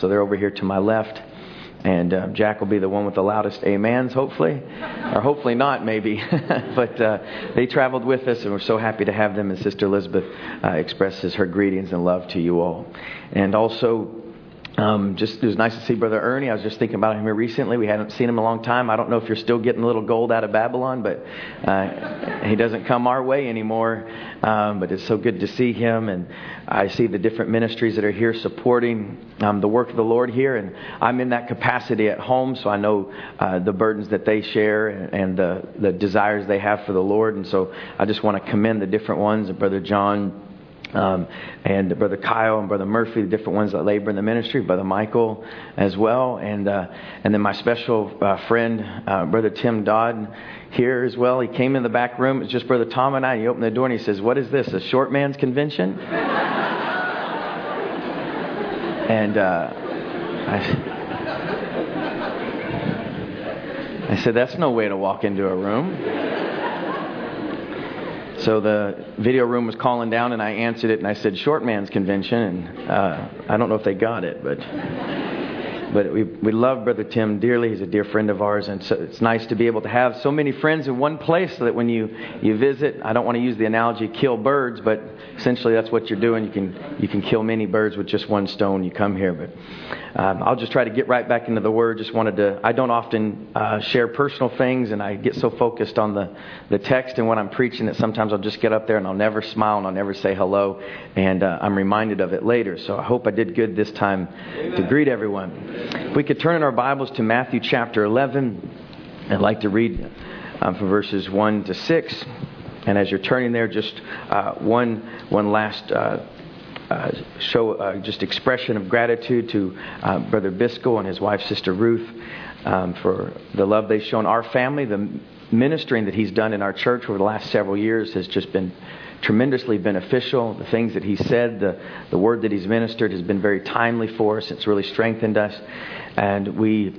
so they're over here to my left. And uh, Jack will be the one with the loudest amens, hopefully. Or hopefully not, maybe. but uh, they traveled with us, and we're so happy to have them. And Sister Elizabeth uh, expresses her greetings and love to you all. And also, um, just it was nice to see Brother Ernie. I was just thinking about him here recently. We hadn't seen him a long time. I don't know if you're still getting a little gold out of Babylon, but uh, he doesn't come our way anymore. Um, but it's so good to see him, and I see the different ministries that are here supporting um, the work of the Lord here. And I'm in that capacity at home, so I know uh, the burdens that they share and, and the the desires they have for the Lord. And so I just want to commend the different ones, Brother John. Um, and Brother Kyle and Brother Murphy, the different ones that labor in the ministry, Brother Michael as well, and uh, and then my special uh, friend, uh, Brother Tim Dodd, here as well. He came in the back room. It's just Brother Tom and I. He opened the door and he says, "What is this? A short man's convention?" and uh, I, I said, "That's no way to walk into a room." So the video room was calling down, and I answered it, and I said, "Short man's convention." And uh, I don't know if they got it, but but we we love Brother Tim dearly. He's a dear friend of ours, and so it's nice to be able to have so many friends in one place, so that when you you visit, I don't want to use the analogy kill birds, but essentially that's what you're doing. You can you can kill many birds with just one stone. You come here, but um, I'll just try to get right back into the Word. Just wanted to. I don't often uh, share personal things, and I get so focused on the the text and what I'm preaching that sometimes I'll just get up there and I'll never smile and I'll never say hello, and uh, I'm reminded of it later. So I hope I did good this time Amen. to greet everyone. If we could turn in our Bibles to Matthew chapter 11, I'd like to read um, from verses 1 to 6. And as you're turning there, just uh, one one last uh, uh, show uh, just expression of gratitude to uh, Brother Biscoe and his wife, Sister Ruth, um, for the love they've shown our family. The ministering that he's done in our church over the last several years has just been tremendously beneficial. The things that he said, the, the word that he's ministered has been very timely for us. It's really strengthened us. And we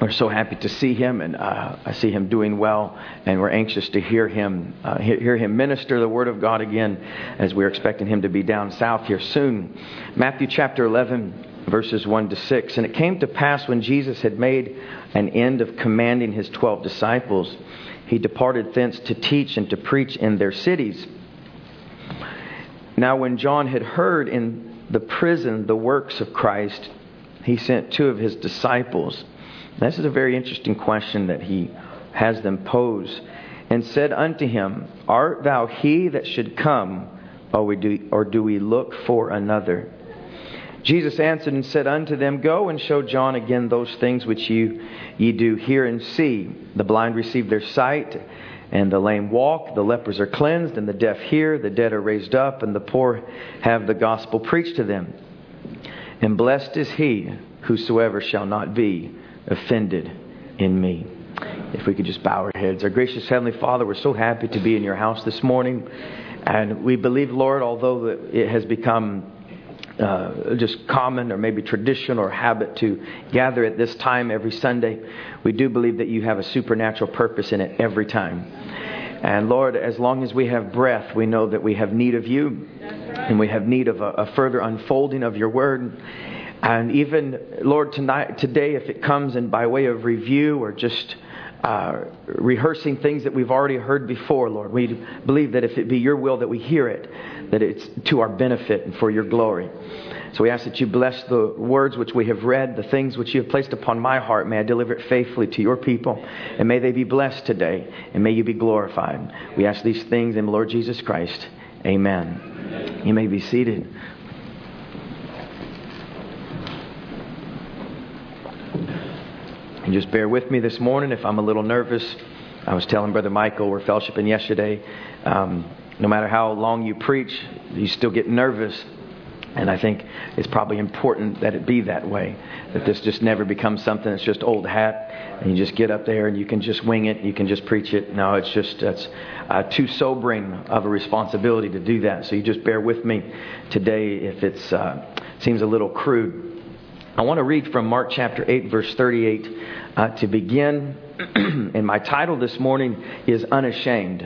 we're so happy to see him, and uh, I see him doing well, and we're anxious to hear him uh, hear him minister the word of God again, as we're expecting him to be down south here soon. Matthew chapter 11, verses 1 to 6. And it came to pass when Jesus had made an end of commanding his twelve disciples, he departed thence to teach and to preach in their cities. Now, when John had heard in the prison the works of Christ, he sent two of his disciples this is a very interesting question that he has them pose. And said unto him, Art thou he that should come, or, we do, or do we look for another? Jesus answered and said unto them, Go and show John again those things which you, ye do hear and see. The blind receive their sight, and the lame walk, the lepers are cleansed, and the deaf hear, the dead are raised up, and the poor have the gospel preached to them. And blessed is he whosoever shall not be offended in me. If we could just bow our heads. Our gracious Heavenly Father, we're so happy to be in your house this morning. And we believe, Lord, although it has become uh, just common or maybe tradition or habit to gather at this time every Sunday, we do believe that you have a supernatural purpose in it every time. And Lord, as long as we have breath, we know that we have need of you and we have need of a, a further unfolding of your word. And even, Lord, tonight, today, if it comes in by way of review or just uh, rehearsing things that we've already heard before, Lord, we believe that if it be your will that we hear it, that it's to our benefit and for your glory. So we ask that you bless the words which we have read, the things which you have placed upon my heart. May I deliver it faithfully to your people, and may they be blessed today, and may you be glorified. We ask these things in the Lord Jesus Christ. Amen. You may be seated. And just bear with me this morning if I'm a little nervous. I was telling Brother Michael, we're fellowshipping yesterday. Um, no matter how long you preach, you still get nervous. And I think it's probably important that it be that way. That this just never becomes something that's just old hat, and you just get up there and you can just wing it, you can just preach it. No, it's just that's uh, too sobering of a responsibility to do that. So you just bear with me today if it uh, seems a little crude. I want to read from Mark chapter 8, verse 38 uh, to begin. and my title this morning is Unashamed.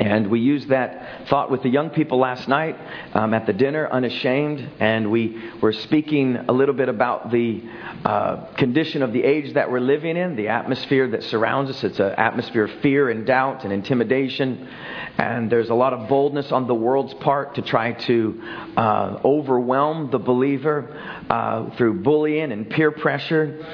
And we used that thought with the young people last night um, at the dinner, unashamed. And we were speaking a little bit about the uh, condition of the age that we're living in, the atmosphere that surrounds us. It's an atmosphere of fear and doubt and intimidation. And there's a lot of boldness on the world's part to try to uh, overwhelm the believer uh, through bullying and peer pressure.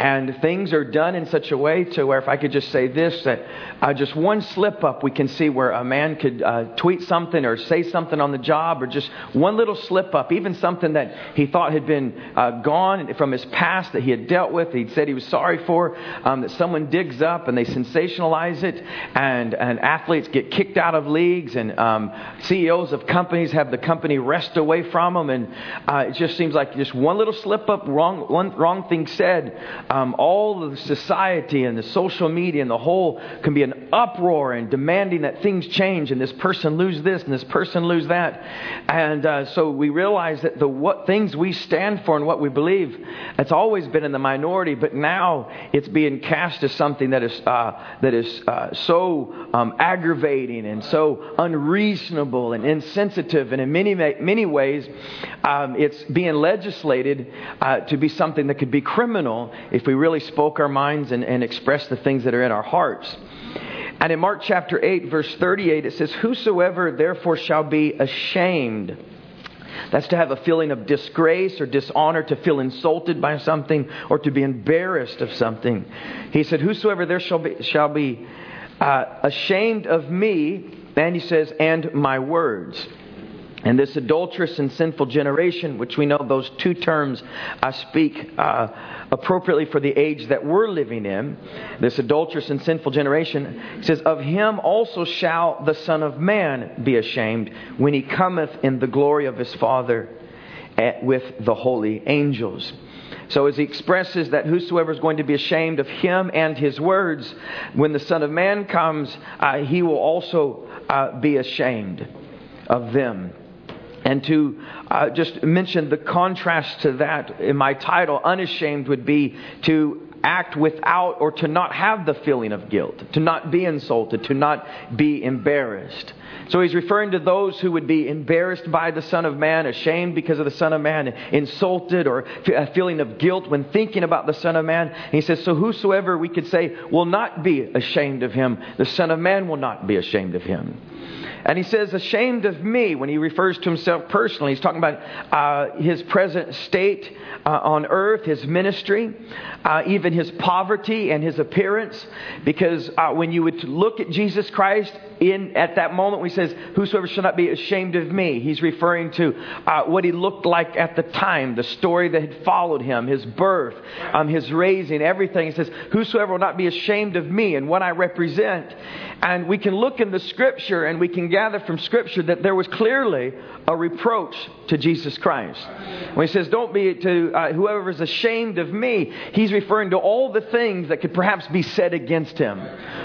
And things are done in such a way to where, if I could just say this, that uh, just one slip up, we can see where a man could uh, tweet something or say something on the job, or just one little slip up, even something that he thought had been uh, gone from his past that he had dealt with, he'd said he was sorry for, um, that someone digs up and they sensationalize it, and, and athletes get kicked out of leagues, and um, CEOs of companies have the company wrest away from them, and uh, it just seems like just one little slip up, wrong, one wrong thing said, um, all of the society and the social media and the whole can be an uproar and demanding that things change and this person lose this and this person lose that. And uh, so we realize that the what things we stand for and what we believe, it's always been in the minority, but now it's being cast as something that is uh, that is uh, so um, aggravating and so unreasonable and insensitive, and in many many ways, um, it's being legislated uh, to be something that could be criminal if we really spoke our minds and, and expressed the things that are in our hearts. And in Mark chapter 8, verse 38, it says, Whosoever therefore shall be ashamed, that's to have a feeling of disgrace or dishonor, to feel insulted by something, or to be embarrassed of something. He said, Whosoever there shall be, shall be uh, ashamed of me, and he says, and my words. And this adulterous and sinful generation, which we know those two terms uh, speak uh, appropriately for the age that we're living in, this adulterous and sinful generation, says, Of him also shall the Son of Man be ashamed when he cometh in the glory of his Father eh, with the holy angels. So, as he expresses that whosoever is going to be ashamed of him and his words, when the Son of Man comes, uh, he will also uh, be ashamed of them. And to uh, just mention the contrast to that in my title, Unashamed, would be to act without or to not have the feeling of guilt, to not be insulted, to not be embarrassed. So he's referring to those who would be embarrassed by the Son of Man, ashamed because of the Son of Man, insulted, or a feeling of guilt when thinking about the Son of Man. And he says, So whosoever we could say will not be ashamed of him, the Son of Man will not be ashamed of him. And he says, ashamed of me, when he refers to himself personally. He's talking about uh, his present state uh, on earth, his ministry, uh, even his poverty and his appearance. Because uh, when you would look at Jesus Christ in at that moment, when he says, Whosoever shall not be ashamed of me, he's referring to uh, what he looked like at the time, the story that had followed him, his birth, um, his raising, everything. He says, Whosoever will not be ashamed of me and what I represent. And we can look in the scripture and we can gather from scripture that there was clearly a reproach to Jesus Christ. When he says, Don't be to uh, whoever is ashamed of me, he's referring to all the things that could perhaps be said against him,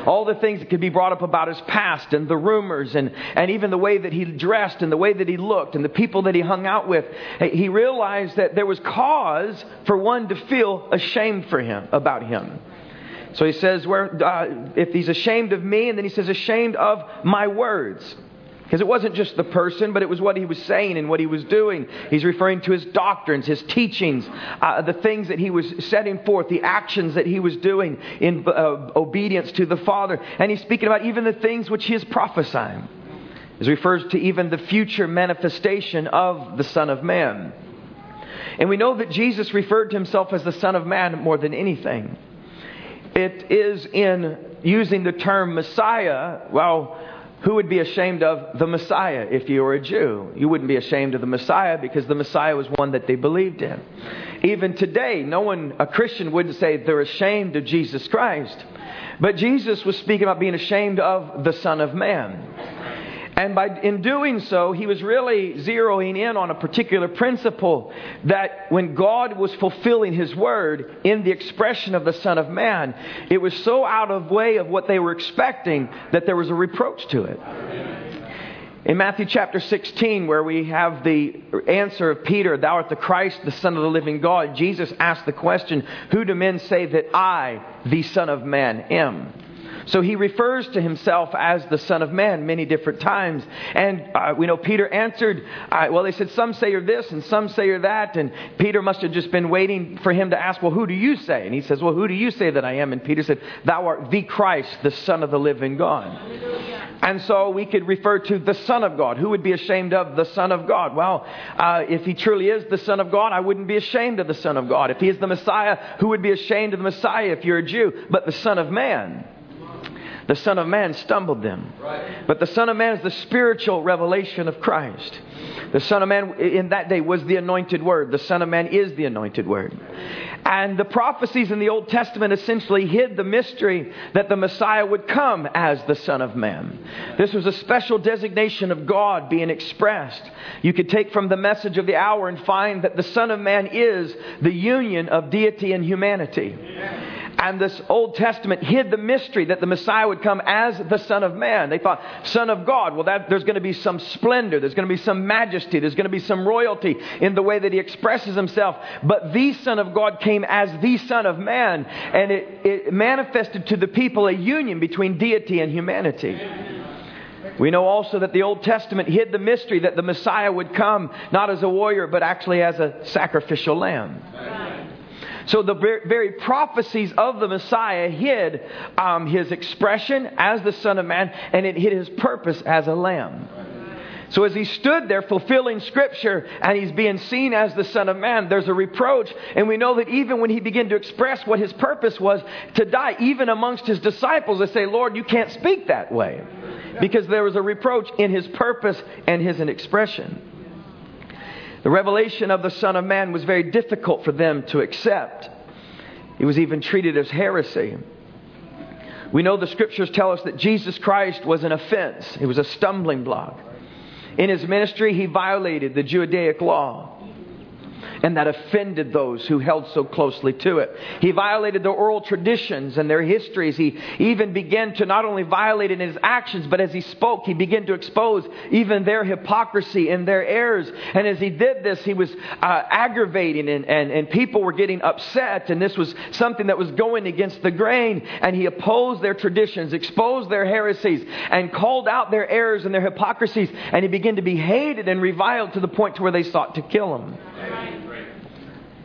all the things that could be brought up about his past and the rumors and, and even the way that he dressed and the way that he looked and the people that he hung out with. He realized that there was cause for one to feel ashamed for him about him. So he says, where, uh, if he's ashamed of me, and then he says, ashamed of my words. Because it wasn't just the person, but it was what he was saying and what he was doing. He's referring to his doctrines, his teachings, uh, the things that he was setting forth, the actions that he was doing in uh, obedience to the Father. And he's speaking about even the things which he is prophesying. It refers to even the future manifestation of the Son of Man. And we know that Jesus referred to himself as the Son of Man more than anything. It is in using the term Messiah, well, who would be ashamed of the Messiah if you were a Jew? You wouldn't be ashamed of the Messiah because the Messiah was one that they believed in. Even today, no one, a Christian, wouldn't say they're ashamed of Jesus Christ. But Jesus was speaking about being ashamed of the Son of Man. And by, in doing so, he was really zeroing in on a particular principle that when God was fulfilling his word in the expression of the Son of Man, it was so out of way of what they were expecting that there was a reproach to it. In Matthew chapter 16, where we have the answer of Peter, Thou art the Christ, the Son of the living God, Jesus asked the question, Who do men say that I, the Son of Man, am? So he refers to himself as the Son of Man many different times. And uh, we know Peter answered, uh, well, they said, some say you're this and some say you're that. And Peter must have just been waiting for him to ask, well, who do you say? And he says, well, who do you say that I am? And Peter said, thou art the Christ, the Son of the living God. And so we could refer to the Son of God. Who would be ashamed of the Son of God? Well, uh, if he truly is the Son of God, I wouldn't be ashamed of the Son of God. If he is the Messiah, who would be ashamed of the Messiah if you're a Jew? But the Son of Man. The Son of Man stumbled them. But the Son of Man is the spiritual revelation of Christ. The Son of Man in that day was the anointed word. The Son of Man is the anointed word. And the prophecies in the Old Testament essentially hid the mystery that the Messiah would come as the Son of Man. This was a special designation of God being expressed. You could take from the message of the hour and find that the Son of Man is the union of deity and humanity. And this Old Testament hid the mystery that the Messiah would come as the Son of Man. They thought, Son of God, well, that, there's going to be some splendor, there's going to be some majesty, there's going to be some royalty in the way that he expresses himself. But the Son of God came as the Son of Man, and it, it manifested to the people a union between deity and humanity. We know also that the Old Testament hid the mystery that the Messiah would come not as a warrior, but actually as a sacrificial lamb. So the very prophecies of the Messiah hid um, his expression as the Son of Man, and it hid his purpose as a lamb. So as he stood there fulfilling Scripture and he's being seen as the Son of Man, there's a reproach. And we know that even when he began to express what his purpose was to die, even amongst his disciples, they say, Lord, you can't speak that way. Because there was a reproach in his purpose and his expression. The revelation of the Son of Man was very difficult for them to accept. It was even treated as heresy. We know the scriptures tell us that Jesus Christ was an offense, it was a stumbling block. In his ministry, he violated the Judaic law and that offended those who held so closely to it. He violated the oral traditions and their histories. He even began to not only violate in his actions, but as he spoke, he began to expose even their hypocrisy and their errors. And as he did this, he was uh, aggravating, and, and, and people were getting upset, and this was something that was going against the grain. And he opposed their traditions, exposed their heresies, and called out their errors and their hypocrisies. And he began to be hated and reviled to the point to where they sought to kill him.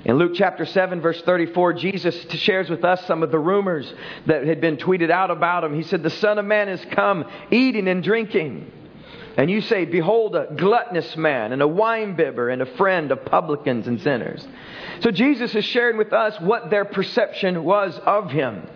In Luke chapter 7, verse 34, Jesus shares with us some of the rumors that had been tweeted out about him. He said, The Son of Man has come eating and drinking. And you say, Behold, a gluttonous man, and a winebibber, and a friend of publicans and sinners. So Jesus is sharing with us what their perception was of him.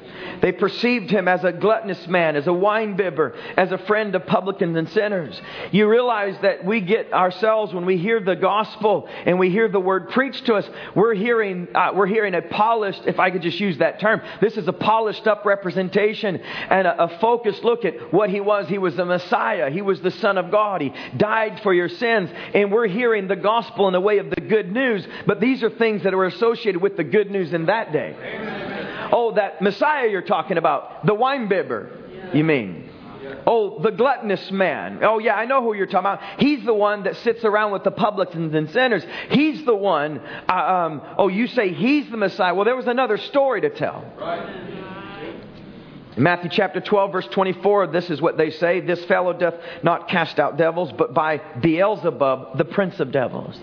They perceived him as a gluttonous man, as a winebibber, as a friend of publicans and sinners. You realize that we get ourselves when we hear the gospel and we hear the word preached to us, we're hearing, uh, we're hearing a polished, if I could just use that term, this is a polished up representation and a, a focused look at what he was. He was the Messiah. He was the Son of God. He died for your sins. And we're hearing the gospel in the way of the good news, but these are things that are associated with the good news in that day. Amen. Oh, that Messiah you're talking about, the wine bibber, you mean? Oh, the gluttonous man. Oh, yeah, I know who you're talking about. He's the one that sits around with the publicans and sinners. He's the one. Uh, um, oh, you say he's the Messiah. Well, there was another story to tell. In Matthew chapter 12, verse 24, this is what they say This fellow doth not cast out devils, but by Beelzebub, the prince of devils.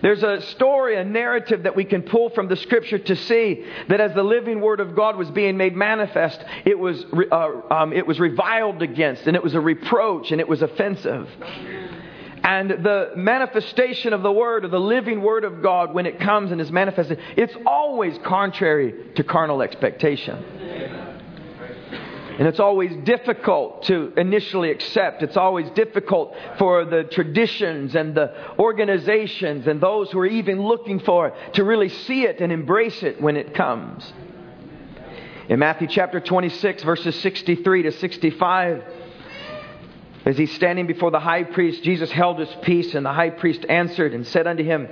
There's a story, a narrative that we can pull from the scripture to see that as the living word of God was being made manifest, it was, uh, um, it was reviled against, and it was a reproach, and it was offensive. And the manifestation of the Word, of the living Word of God, when it comes and is manifested, it's always contrary to carnal expectation. And it's always difficult to initially accept. It's always difficult for the traditions and the organizations and those who are even looking for it to really see it and embrace it when it comes. In Matthew chapter 26, verses 63 to 65, as he's standing before the high priest, Jesus held his peace, and the high priest answered and said unto him,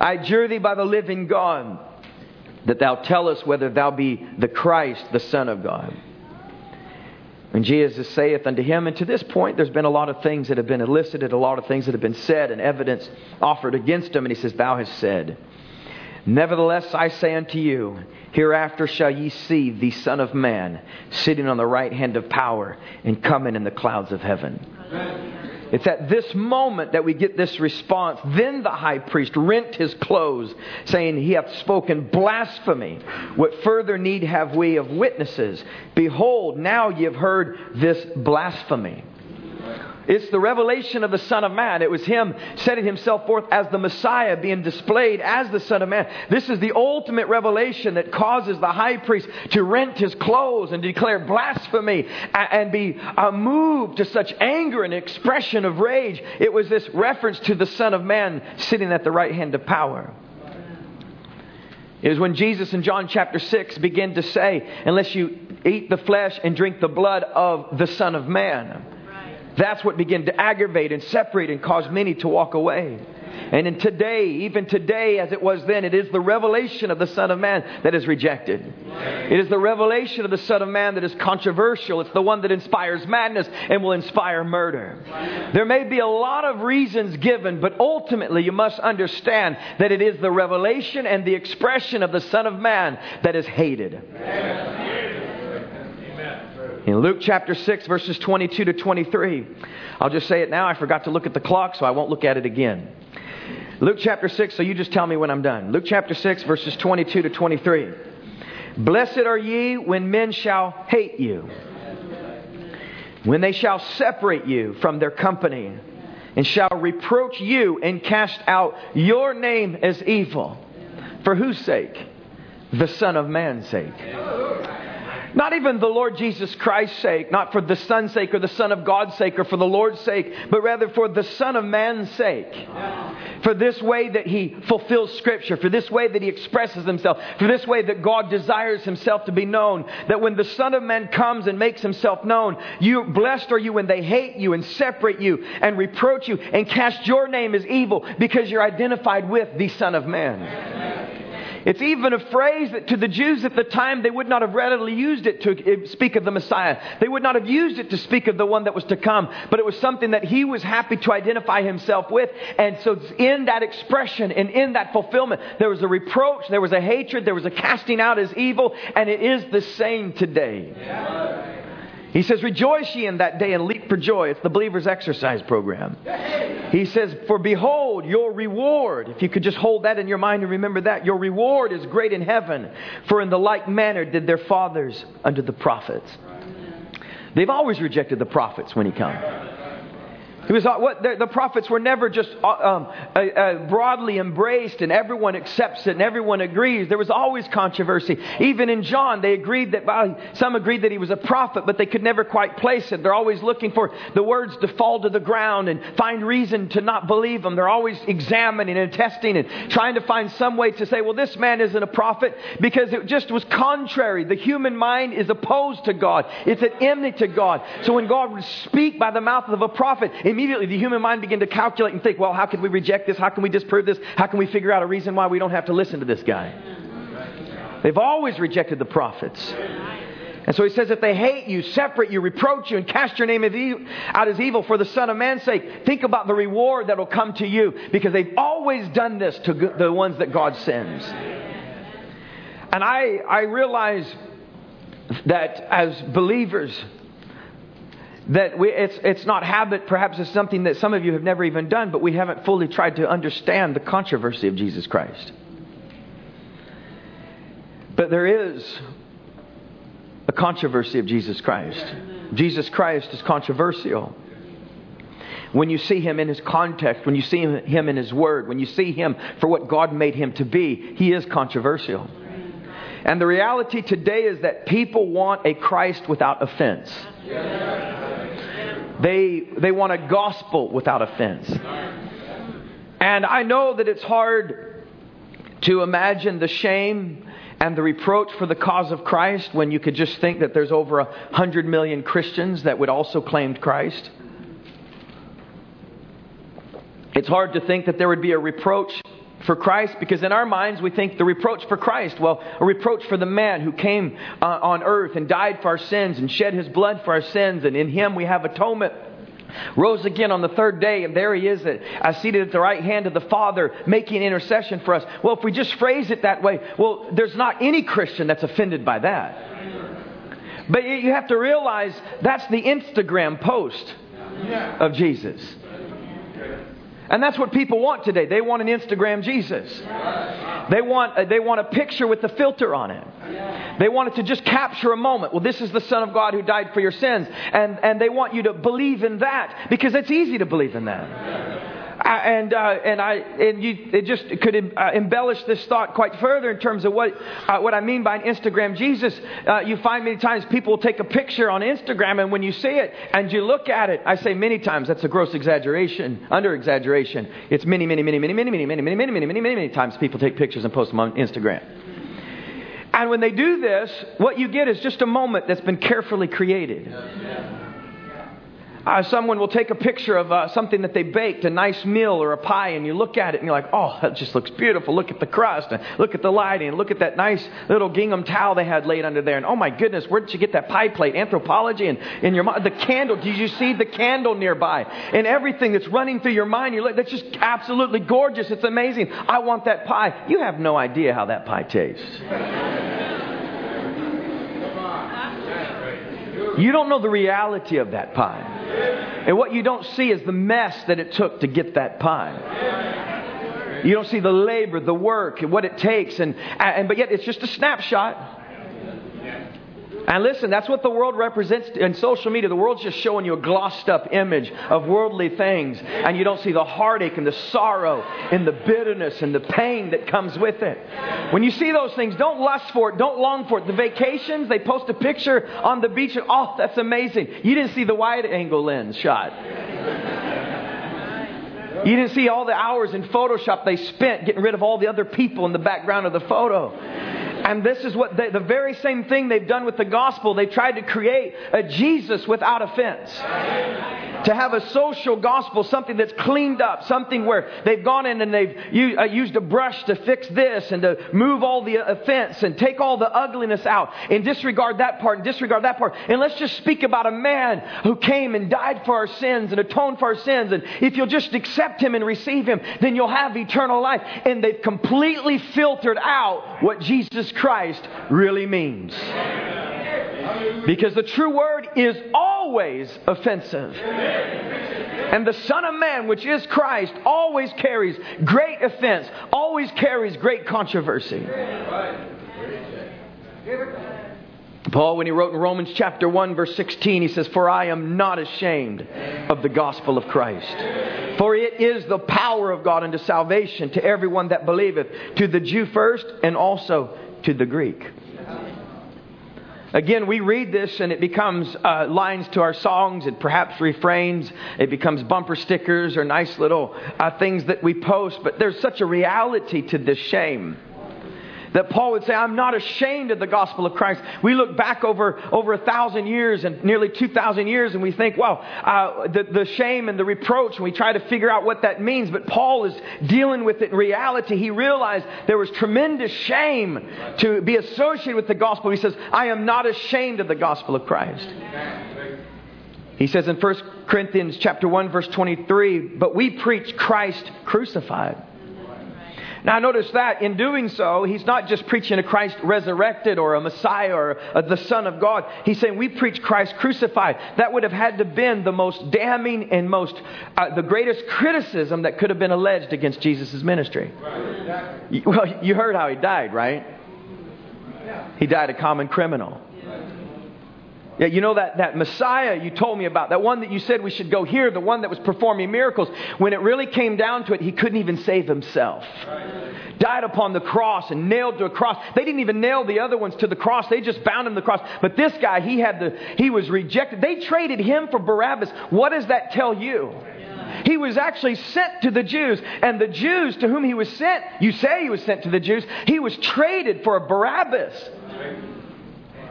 I adjure thee by the living God, that thou tell us whether thou be the Christ, the Son of God. And Jesus saith unto him, and to this point, there's been a lot of things that have been elicited, a lot of things that have been said, and evidence offered against him. And he says, Thou hast said. Nevertheless, I say unto you, hereafter shall ye see the Son of Man sitting on the right hand of power and coming in the clouds of heaven. It's at this moment that we get this response. Then the high priest rent his clothes, saying, He hath spoken blasphemy. What further need have we of witnesses? Behold, now ye have heard this blasphemy. It's the revelation of the Son of Man. It was Him setting Himself forth as the Messiah, being displayed as the Son of Man. This is the ultimate revelation that causes the high priest to rent his clothes and declare blasphemy and be uh, moved to such anger and expression of rage. It was this reference to the Son of Man sitting at the right hand of power. It is when Jesus in John chapter 6 began to say, Unless you eat the flesh and drink the blood of the Son of Man. That's what began to aggravate and separate and cause many to walk away. And in today, even today as it was then, it is the revelation of the Son of Man that is rejected. It is the revelation of the Son of Man that is controversial. It's the one that inspires madness and will inspire murder. There may be a lot of reasons given, but ultimately you must understand that it is the revelation and the expression of the Son of Man that is hated. In Luke chapter 6, verses 22 to 23, I'll just say it now. I forgot to look at the clock, so I won't look at it again. Luke chapter 6, so you just tell me when I'm done. Luke chapter 6, verses 22 to 23. Blessed are ye when men shall hate you, when they shall separate you from their company, and shall reproach you and cast out your name as evil. For whose sake? The Son of Man's sake. Not even the Lord Jesus Christ's sake, not for the Son's sake or the Son of God's sake or for the Lord's sake, but rather for the Son of Man's sake. For this way that He fulfills Scripture, for this way that He expresses Himself, for this way that God desires Himself to be known. That when the Son of Man comes and makes Himself known, you blessed are you when they hate you and separate you and reproach you and cast your name as evil because you're identified with the Son of Man. It's even a phrase that to the Jews at the time, they would not have readily used it to eh, speak of the Messiah. They would not have used it to speak of the one that was to come, but it was something that he was happy to identify himself with. And so in that expression and in that fulfillment, there was a reproach, there was a hatred, there was a casting out as evil, and it is the same today. Yeah. He says, Rejoice ye in that day and leap for joy. It's the believer's exercise program. He says, For behold, your reward, if you could just hold that in your mind and remember that, your reward is great in heaven. For in the like manner did their fathers unto the prophets. They've always rejected the prophets when he comes. It was uh, what the, prophets were never just uh, um, uh, uh, broadly embraced and everyone accepts it and everyone agrees. There was always controversy. Even in John, they agreed that well, some agreed that he was a prophet, but they could never quite place it. They're always looking for the words to fall to the ground and find reason to not believe them. They're always examining and testing and trying to find some way to say, well, this man isn't a prophet because it just was contrary. The human mind is opposed to God. It's an enmity to God. So when God would speak by the mouth of a prophet, immediately the human mind began to calculate and think, well, how can we reject this? How can we disprove this? How can we figure out a reason why we don't have to listen to this guy? They've always rejected the prophets. And so he says, if they hate you, separate you, reproach you, and cast your name out as evil for the Son of Man's sake, think about the reward that will come to you because they've always done this to the ones that God sends. And I, I realize that as believers, that we, it's, it's not habit, perhaps it's something that some of you have never even done, but we haven't fully tried to understand the controversy of Jesus Christ. But there is a controversy of Jesus Christ. Jesus Christ is controversial. When you see him in his context, when you see him in his word, when you see him for what God made him to be, he is controversial. And the reality today is that people want a Christ without offense. They, they want a gospel without offense. And I know that it's hard to imagine the shame and the reproach for the cause of Christ when you could just think that there's over a hundred million Christians that would also claim Christ. It's hard to think that there would be a reproach for Christ because in our minds we think the reproach for Christ, well, a reproach for the man who came uh, on earth and died for our sins and shed his blood for our sins, and in him we have atonement. rose again on the third day, and there he is, uh, seated at the right hand of the Father, making intercession for us. Well, if we just phrase it that way, well, there's not any Christian that's offended by that. But you have to realize that's the Instagram post of Jesus. And that's what people want today. They want an Instagram Jesus. They want, uh, they want a picture with the filter on it. They want it to just capture a moment. Well, this is the Son of God who died for your sins. And, and they want you to believe in that because it's easy to believe in that and uh, and I and you it just could uh, embellish this thought quite further in terms of what uh, what I mean by an Instagram Jesus. Uh, you find many times people will take a picture on Instagram, and when you see it and you look at it, I say many times that's a gross exaggeration, under exaggeration. It's many, many, many, many, many, many, many, many, many, many, many, many, many times people take pictures and post them on Instagram. And when they do this, what you get is just a moment that's been carefully created. Yeah. Uh, someone will take a picture of uh, something that they baked, a nice meal or a pie, and you look at it and you're like, oh, that just looks beautiful. Look at the crust, and look at the lighting, and look at that nice little gingham towel they had laid under there. And oh my goodness, where did you get that pie plate? Anthropologie and in your mind, the candle. Did you see the candle nearby? And everything that's running through your mind, you're like, that's just absolutely gorgeous. It's amazing. I want that pie. You have no idea how that pie tastes. You don't know the reality of that pie. And what you don't see is the mess that it took to get that pie. You don't see the labor, the work, and what it takes, and, and but yet it's just a snapshot. And listen, that's what the world represents in social media. The world's just showing you a glossed up image of worldly things. And you don't see the heartache and the sorrow and the bitterness and the pain that comes with it. When you see those things, don't lust for it. Don't long for it. The vacations, they post a picture on the beach and, oh, that's amazing. You didn't see the wide angle lens shot. You didn't see all the hours in Photoshop they spent getting rid of all the other people in the background of the photo. And this is what they, the very same thing they've done with the gospel. They tried to create a Jesus without offense. To have a social gospel, something that's cleaned up, something where they've gone in and they've uh, used a brush to fix this and to move all the offense and take all the ugliness out and disregard that part and disregard that part. And let's just speak about a man who came and died for our sins and atoned for our sins. And if you'll just accept him and receive him, then you'll have eternal life. And they've completely filtered out what Jesus Christ really means. Because the true word is always offensive. And the Son of Man, which is Christ, always carries great offense, always carries great controversy. Paul, when he wrote in Romans chapter 1, verse 16, he says, For I am not ashamed of the gospel of Christ. For it is the power of God unto salvation to everyone that believeth, to the Jew first, and also to the Greek. Again, we read this and it becomes uh, lines to our songs and perhaps refrains. It becomes bumper stickers or nice little uh, things that we post. But there's such a reality to this shame that Paul would say, I'm not ashamed of the gospel of Christ. We look back over, over a thousand years and nearly 2,000 years and we think, well, uh, the, the shame and the reproach, and we try to figure out what that means. But Paul is dealing with it in reality. He realized there was tremendous shame to be associated with the gospel. He says, I am not ashamed of the gospel of Christ. He says in 1 Corinthians chapter 1 verse 23, but we preach Christ crucified. Now, notice that in doing so, he's not just preaching a Christ resurrected or a Messiah or a, the Son of God. He's saying we preach Christ crucified. That would have had to been the most damning and most, uh, the greatest criticism that could have been alleged against Jesus' ministry. Well, you heard how he died, right? He died a common criminal. Yeah, you know that, that Messiah you told me about, that one that you said we should go here, the one that was performing miracles, when it really came down to it, he couldn't even save himself. Right. Died upon the cross and nailed to a cross. They didn't even nail the other ones to the cross. They just bound him to the cross. But this guy, he had the, he was rejected. They traded him for Barabbas. What does that tell you? He was actually sent to the Jews, and the Jews to whom he was sent, you say he was sent to the Jews, he was traded for a Barabbas.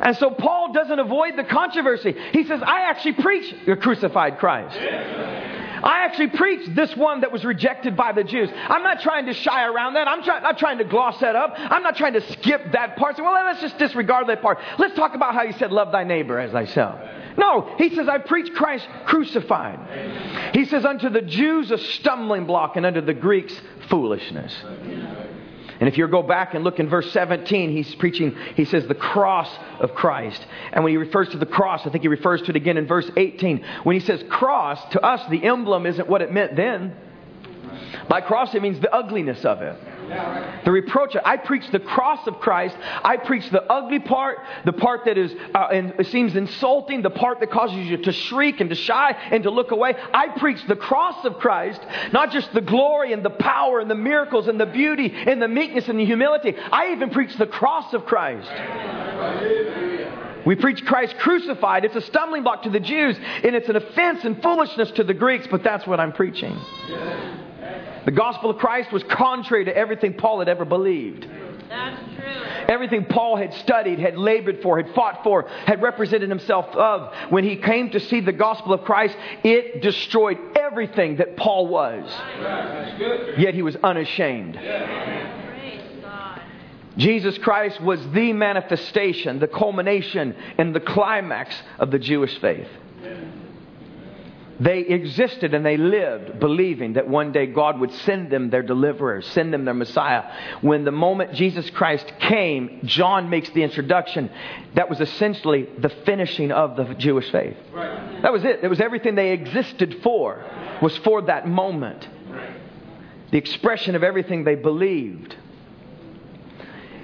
And so Paul doesn't avoid the controversy. He says, I actually preach the crucified Christ. I actually preach this one that was rejected by the Jews. I'm not trying to shy around that. I'm try, not trying to gloss that up. I'm not trying to skip that part. So, well, let's just disregard that part. Let's talk about how he said, Love thy neighbor as thyself. No, he says, I preach Christ crucified. He says, unto the Jews a stumbling block, and unto the Greeks foolishness. And if you go back and look in verse 17, he's preaching, he says, the cross of Christ. And when he refers to the cross, I think he refers to it again in verse 18. When he says cross, to us, the emblem isn't what it meant then. By cross, it means the ugliness of it. The reproach. I preach the cross of Christ. I preach the ugly part, the part that is uh, and it seems insulting, the part that causes you to shriek and to shy and to look away. I preach the cross of Christ, not just the glory and the power and the miracles and the beauty and the meekness and the humility. I even preach the cross of Christ. We preach Christ crucified. It's a stumbling block to the Jews, and it's an offense and foolishness to the Greeks, but that's what I'm preaching. The gospel of Christ was contrary to everything Paul had ever believed. That's true. Everything Paul had studied, had labored for, had fought for, had represented himself of. When he came to see the gospel of Christ, it destroyed everything that Paul was. Yet he was unashamed. Jesus Christ was the manifestation, the culmination, and the climax of the Jewish faith. They existed and they lived believing that one day God would send them their deliverer, send them their Messiah. When the moment Jesus Christ came, John makes the introduction. That was essentially the finishing of the Jewish faith. Right. That was it. It was everything they existed for, was for that moment. The expression of everything they believed.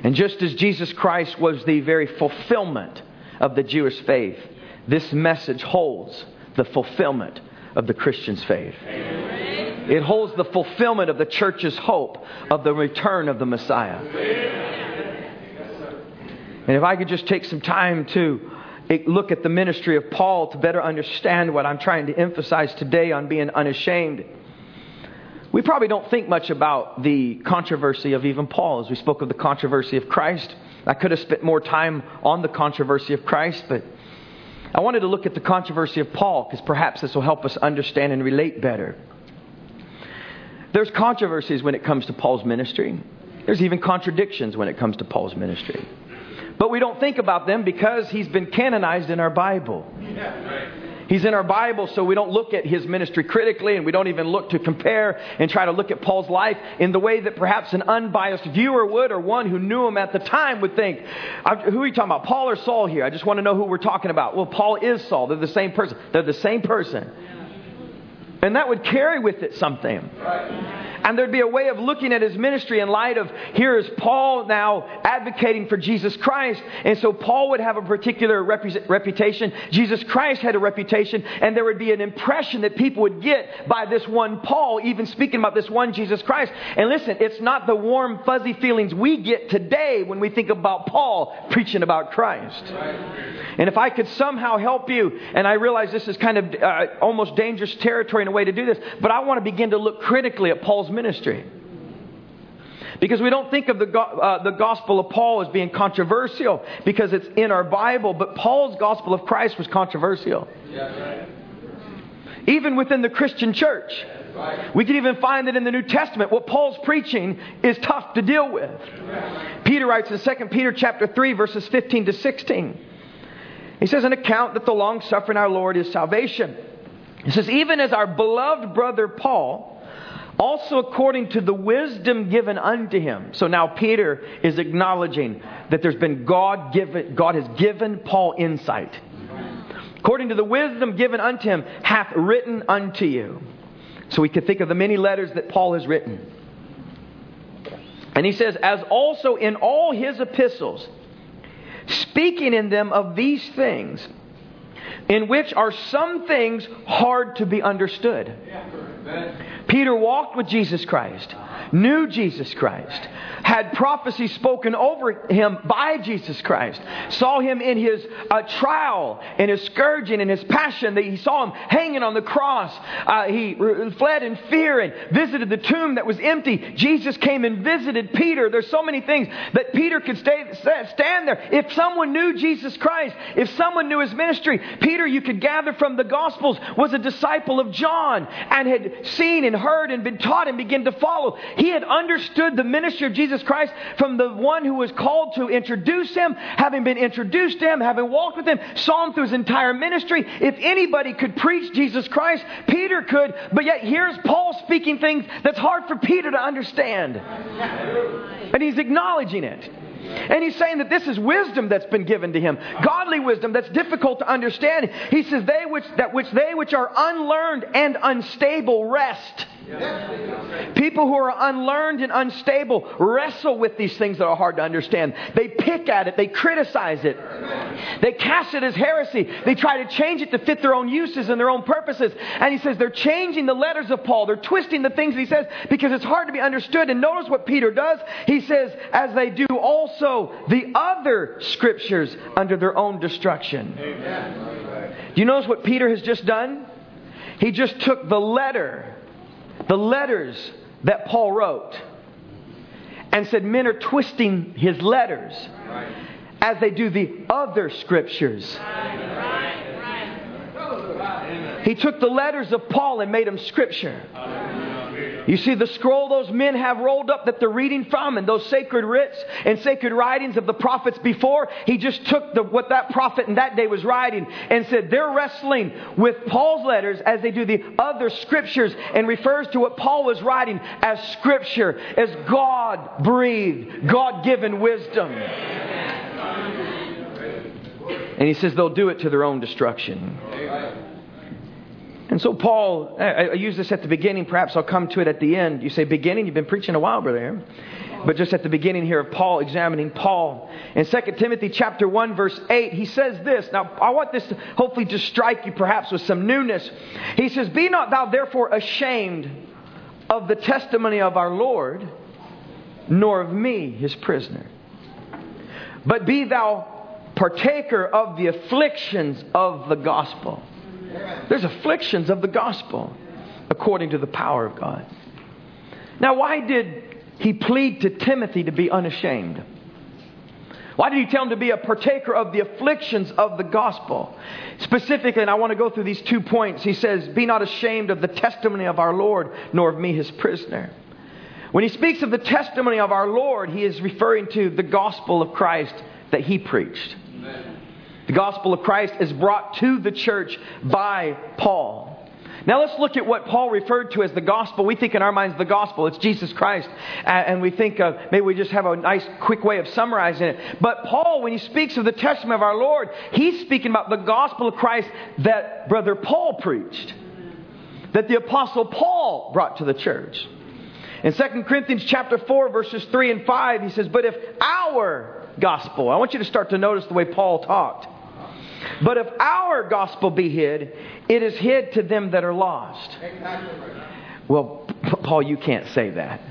And just as Jesus Christ was the very fulfillment of the Jewish faith, this message holds the fulfillment of the Christian's faith. It holds the fulfillment of the church's hope of the return of the Messiah. And if I could just take some time to eh, look at the ministry of Paul to better understand what I'm trying to emphasize today on being unashamed. We probably don't think much about the controversy of even Paul as we spoke of the controversy of Christ. I could have spent more time on the controversy of Christ, but I wanted to look at the controversy of Paul because perhaps this will help us understand and relate better. There's controversies when it comes to Paul's ministry. There's even contradictions when it comes to Paul's ministry. But we don't think about them because he's been canonized in our Bible. Yeah, right. He's in our Bible, so we don't look at his ministry critically and we don't even look to compare and try to look at Paul's life in the way that perhaps an unbiased viewer would or one who knew him at the time would think. Who are you talking about, Paul or Saul here? I just want to know who we're talking about. Well, Paul is Saul. They're the same person. They're the same person. And that would carry with it something. And there'd be a way of looking at his ministry in light of here is Paul now advocating for Jesus Christ. And so Paul would have a particular reputation. Jesus Christ had a reputation. And there would be an impression that people would get by this one Paul, even speaking about this one Jesus Christ. And listen, it's not the warm, fuzzy feelings we get today when we think about Paul preaching about Christ. And if I could somehow help you, and I realize this is kind of uh, almost dangerous territory in a way to do this, but I want to begin to look critically at Paul's ministry. Because we don't think of the, uh, the gospel of Paul as being controversial because it's in our Bible, but Paul's gospel of Christ was controversial. Even within the Christian church. We can even find that in the New Testament what Paul's preaching is tough to deal with. Peter writes in 2 Peter chapter 3 verses 15 to 16. He says an account that the long suffering our Lord is salvation He says, even as our beloved brother Paul, also according to the wisdom given unto him. So now Peter is acknowledging that there's been God given, God has given Paul insight. According to the wisdom given unto him, hath written unto you. So we could think of the many letters that Paul has written. And he says, as also in all his epistles, speaking in them of these things, in which are some things hard to be understood. Peter walked with Jesus Christ, knew Jesus Christ, had prophecy spoken over him by Jesus Christ, saw him in his uh, trial, in his scourging, in his passion. That he saw him hanging on the cross. Uh, he fled in fear and visited the tomb that was empty. Jesus came and visited Peter. There's so many things that Peter could stay, stand there. If someone knew Jesus Christ, if someone knew his ministry, Peter, you could gather from the Gospels, was a disciple of John and had seen and heard and been taught and began to follow. He had understood the ministry of Jesus Christ from the one who was called to introduce him, having been introduced to him, having walked with him, saw him through his entire ministry. If anybody could preach Jesus Christ, Peter could, but yet here's Paul speaking things that's hard for Peter to understand. And he's acknowledging it. And he's saying that this is wisdom that's been given to him, godly wisdom that's difficult to understand. He says, "They which that which they which are unlearned and unstable wrest." People who are unlearned and unstable wrestle with these things that are hard to understand. They pick at it, they criticize it, they cast it as heresy. They try to change it to fit their own uses and their own purposes. And he says they're changing the letters of Paul, they're twisting the things he says because it's hard to be understood. And notice what Peter does. He says, as they do also the other scriptures under their own destruction. Do you notice what Peter has just done? He just took the letter the letters that Paul wrote and said men are twisting his letters as they do the other scriptures. He took the letters of Paul and made them scripture. You see, the scroll those men have rolled up that they're reading from, and those sacred writs and sacred writings of the prophets before, he just took the, what that prophet in that day was writing and said they're wrestling with Paul's letters as they do the other scriptures and refers to what Paul was writing as scripture, as God breathed, God given wisdom. And he says they'll do it to their own destruction. And so, Paul, I, I use this at the beginning, perhaps I'll come to it at the end. You say, beginning? You've been preaching a while, brother. But just at the beginning here of Paul, examining Paul. In 2 Timothy chapter 1, verse 8, he says this. Now, I want this to hopefully to strike you perhaps with some newness. He says, Be not thou therefore ashamed of the testimony of our Lord, nor of me, his prisoner. But be thou partaker of the afflictions of the gospel there's afflictions of the gospel according to the power of God. Now, why did he plead to Timothy to be unashamed? Why did he tell him to be a partaker of the afflictions of the gospel? Specifically, and I want to go through these two points. He says, Be not ashamed of the testimony of our Lord, nor of me, his prisoner. When he speaks of the testimony of our Lord, he is referring to the gospel of Christ that he preached. The gospel of Christ is brought to the church by Paul. Now let's look at what Paul referred to as the gospel. We think in our minds the gospel, it's Jesus Christ. And we think of, maybe we just have a nice quick way of summarizing it. But Paul, when he speaks of the testimony of our Lord, he's speaking about the gospel of Christ that brother Paul preached. That the apostle Paul brought to the church. In 2 Corinthians chapter 4, verses 3 and 5, he says, But if our gospel, I want you to start to notice the way Paul talked. But if our gospel be hid, it is hid to them that are lost. Well, Paul, you can't say that.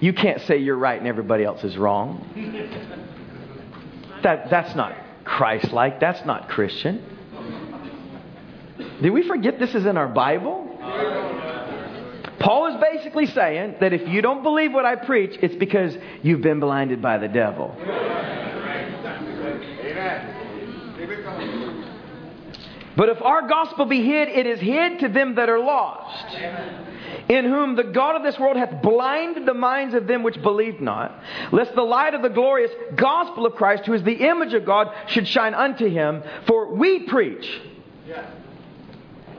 You can't say you're right and everybody else is wrong. That, that's not Christ like. That's not Christian. Did we forget this is in our Bible? Paul is basically saying that if you don't believe what I preach, it's because you've been blinded by the devil. But if our gospel be hid, it is hid to them that are lost. In whom the God of this world hath blinded the minds of them which believe not, lest the light of the glorious gospel of Christ, who is the image of God, should shine unto him. For we preach.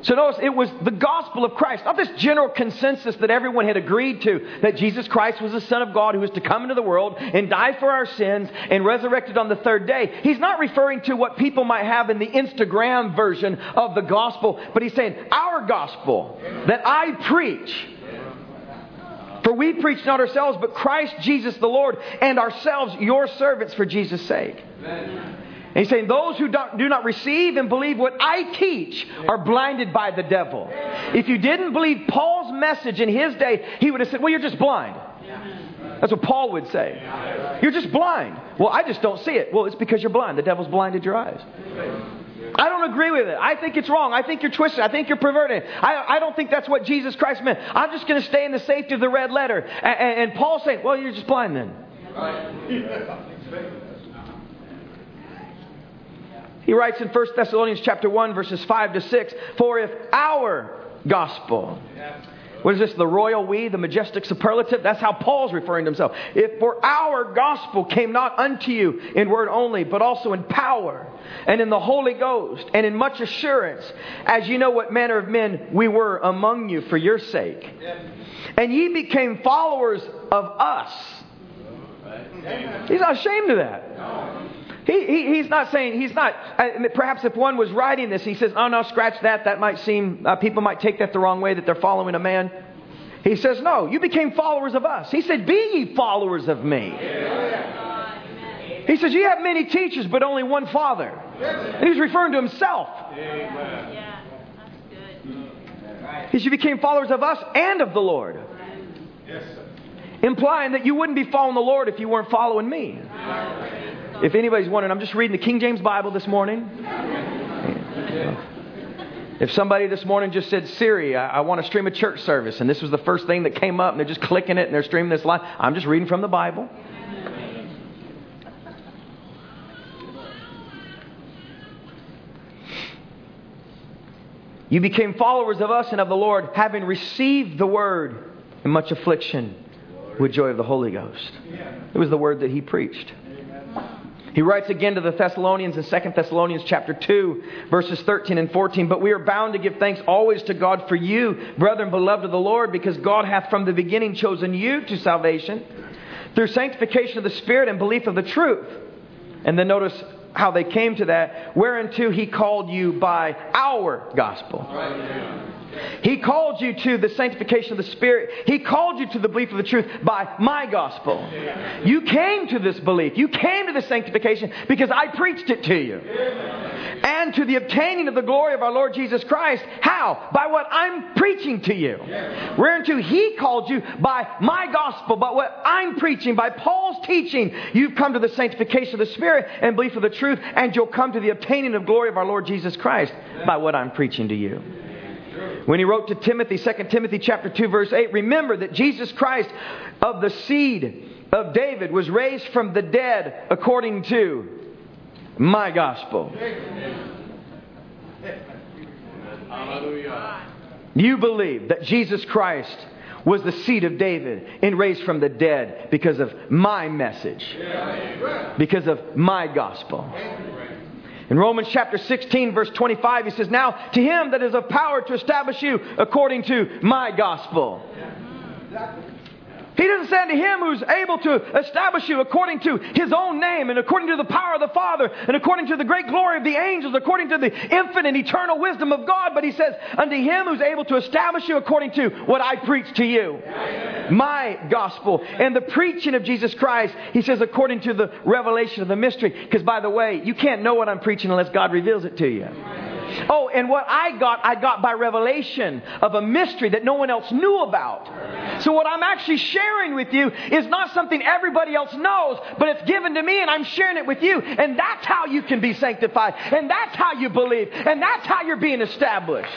So notice it was the gospel of Christ, not this general consensus that everyone had agreed to that Jesus Christ was the Son of God who was to come into the world and die for our sins and resurrected on the third day. He's not referring to what people might have in the Instagram version of the gospel, but he's saying our gospel that I preach. For we preach not ourselves, but Christ Jesus the Lord, and ourselves your servants for Jesus' sake. Amen. And he's saying, Those who do not receive and believe what I teach are blinded by the devil. If you didn't believe Paul's message in his day, he would have said, Well, you're just blind. That's what Paul would say. You're just blind. Well, I just don't see it. Well, it's because you're blind. The devil's blinded your eyes. I don't agree with it. I think it's wrong. I think you're twisted. I think you're perverted. I, I don't think that's what Jesus Christ meant. I'm just going to stay in the safety of the red letter. And, and, and Paul's saying, Well, you're just blind then. He writes in 1 Thessalonians chapter 1 verses 5 to 6, "For if our gospel What is this? The royal we, the majestic superlative? That's how Paul's referring to himself. If for our gospel came not unto you in word only, but also in power and in the Holy Ghost and in much assurance, as you know what manner of men we were among you for your sake. And ye became followers of us. He's not ashamed of that. He, he, he's not saying, he's not, uh, perhaps if one was writing this, he says, oh no, scratch that. That might seem, uh, people might take that the wrong way that they're following a man. He says, no, you became followers of us. He said, be ye followers of me. He says, you have many teachers, but only one father. And he's referring to himself. He said, you became followers of us and of the Lord. Implying that you wouldn't be following the Lord if you weren't following me. If anybody's wondering, I'm just reading the King James Bible this morning. If somebody this morning just said, Siri, I, I, want to stream a church service, and this was the first thing that came up, and they're just clicking it and they're streaming this live, I'm just reading from the Bible. You became followers of us and of the Lord, having received the word in much affliction with joy of the Holy Ghost. It was the word that he preached. He writes again to the Thessalonians in 2 Thessalonians chapter 2, verses 13 and 14. But we are bound to give thanks always to God for you, brethren, beloved of the Lord, because God hath from the beginning chosen you to salvation through sanctification of the Spirit and belief of the truth. And then notice how they came to that, whereunto he called you by our gospel. Right. He called you to the sanctification of the Spirit. He called you to the belief of the truth by my gospel. You came to this belief. You came to the sanctification because I preached it to you. And to the obtaining of the glory of our Lord Jesus Christ. How? By what I'm preaching to you. Whereunto He called you by my gospel, by what I'm preaching, by Paul's teaching. You've come to the sanctification of the Spirit and belief of the truth, and you'll come to the obtaining of glory of our Lord Jesus Christ by what I'm preaching to you. When he wrote to Timothy, 2 Timothy chapter 2 verse 8, remember that Jesus Christ of the seed of David was raised from the dead according to my gospel. You believe that Jesus Christ was the seed of David and raised from the dead because of my message, because of my gospel. In Romans chapter 16, verse 25, he says, Now to him that is of power to establish you according to my gospel. He doesn't say unto him who's able to establish you according to his own name and according to the power of the Father and according to the great glory of the angels, according to the infinite eternal wisdom of God. But he says, unto him who's able to establish you according to what I preach to you. My gospel. And the preaching of Jesus Christ, he says, according to the revelation of the mystery. Because by the way, you can't know what I'm preaching unless God reveals it to you. Oh, and what I got, I got by revelation of a mystery that no one else knew about. So what I'm actually sharing with you is not something everybody else knows, but it's given to me and I'm sharing it with you. And that's how you can be sanctified. And that's how you believe. And that's how you're being established.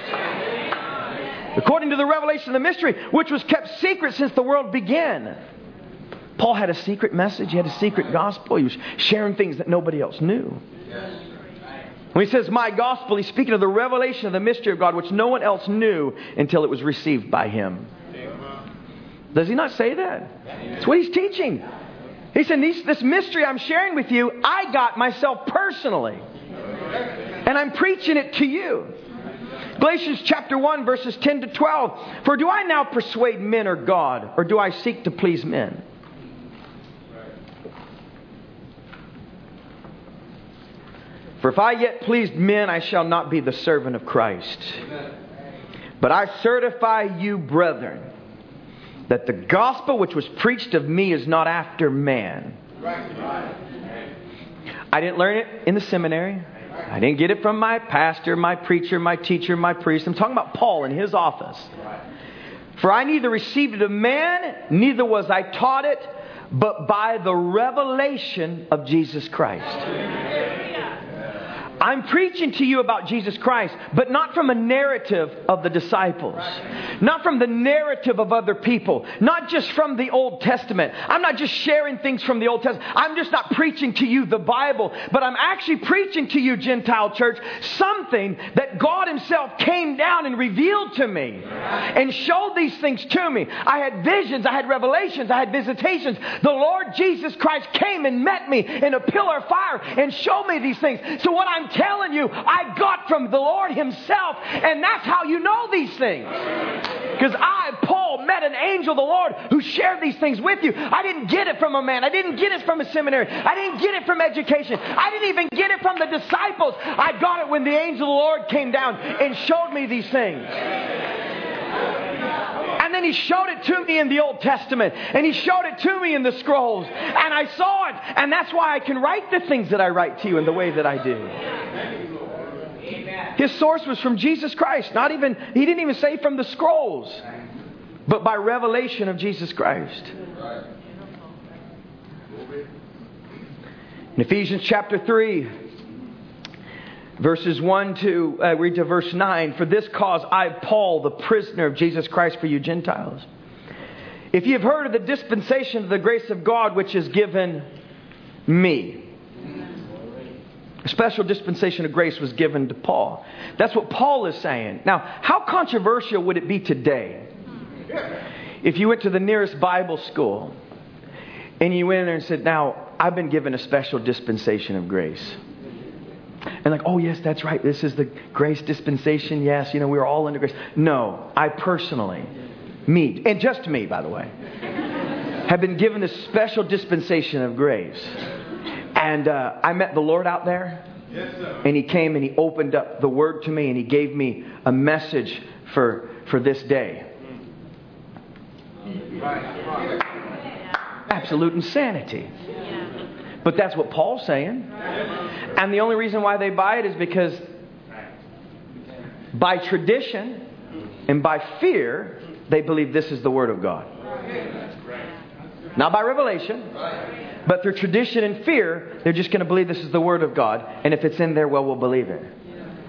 According to the revelation of the mystery, which was kept secret since the world began. Paul had a secret message, he had a secret gospel, he was sharing things that nobody else knew. When he says my gospel, he's speaking of the revelation of the mystery of God, which no one else knew until it was received by him. Does he not say that? That's what he's teaching. He said, This mystery I'm sharing with you, I got myself personally. And I'm preaching it to you. Galatians chapter 1, verses 10 to 12. For do I now persuade men or God, or do I seek to please men? For if I yet pleased men, I shall not be the servant of Christ. But I certify you, brethren, that the gospel which was preached of me is not after man. I didn't learn it in the seminary. I didn't get it from my pastor, my preacher, my teacher, my priest. I'm talking about Paul in his office. For I neither received it of man, neither was I taught it, but by the revelation of Jesus Christ. I'm preaching to you about Jesus Christ, but not from a narrative of the disciples, not from the narrative of other people, not just from the Old Testament. I'm not just sharing things from the Old Testament. I'm just not preaching to you the Bible, but I'm actually preaching to you, Gentile church, something that God Himself came down and revealed to me and showed these things to me. I had visions, I had revelations, I had visitations. The Lord Jesus Christ came and met me in a pillar of fire and showed me these things. So, what I'm telling you, I got from the Lord Himself, and that's how you know these things. Because I, Paul, met an angel of the Lord who shared these things with you. I didn't get it from a man. I didn't get it from a seminary. I didn't get it from education. I didn't even get it from the disciples. I got it when the angel of the Lord came down and showed me these things. And then he showed it to me in the Old Testament. And he showed it to me in the scrolls. And I saw it. And that's why I can write the things that I write to you in the way that I do. His source was from Jesus Christ. Not even, he didn't even say from the scrolls, but by revelation of Jesus Christ. In Ephesians chapter 3, verses 1 to, uh, read to verse 9. For this cause I, Paul, the prisoner of Jesus Christ for you Gentiles. If you have heard of the dispensation of the grace of God which is given me. A special dispensation of grace was given to Paul. That's what Paul is saying. Now, how controversial would it be today if you went to the nearest Bible school and you went in there and said, Now, I've been given a special dispensation of grace? And like, oh, yes, that's right. This is the grace dispensation. Yes, you know, we're all under grace. No, I personally, me, and just me, by the way, have been given a special dispensation of grace. And uh, I met the Lord out there. Yes, and he came and he opened up the word to me and he gave me a message for, for this day. Absolute insanity. But that's what Paul's saying. And the only reason why they buy it is because by tradition and by fear, they believe this is the Word of God. Not by revelation, but through tradition and fear, they're just going to believe this is the Word of God. And if it's in there, well, we'll believe it.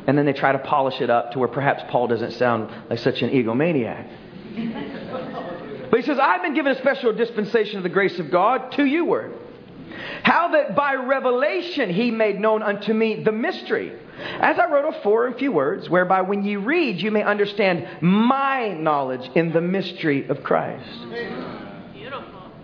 And then they try to polish it up to where perhaps Paul doesn't sound like such an egomaniac. But he says, I've been given a special dispensation of the grace of God to you, Word. How that by revelation he made known unto me the mystery. As I wrote afore in few words, whereby when ye read you may understand my knowledge in the mystery of Christ.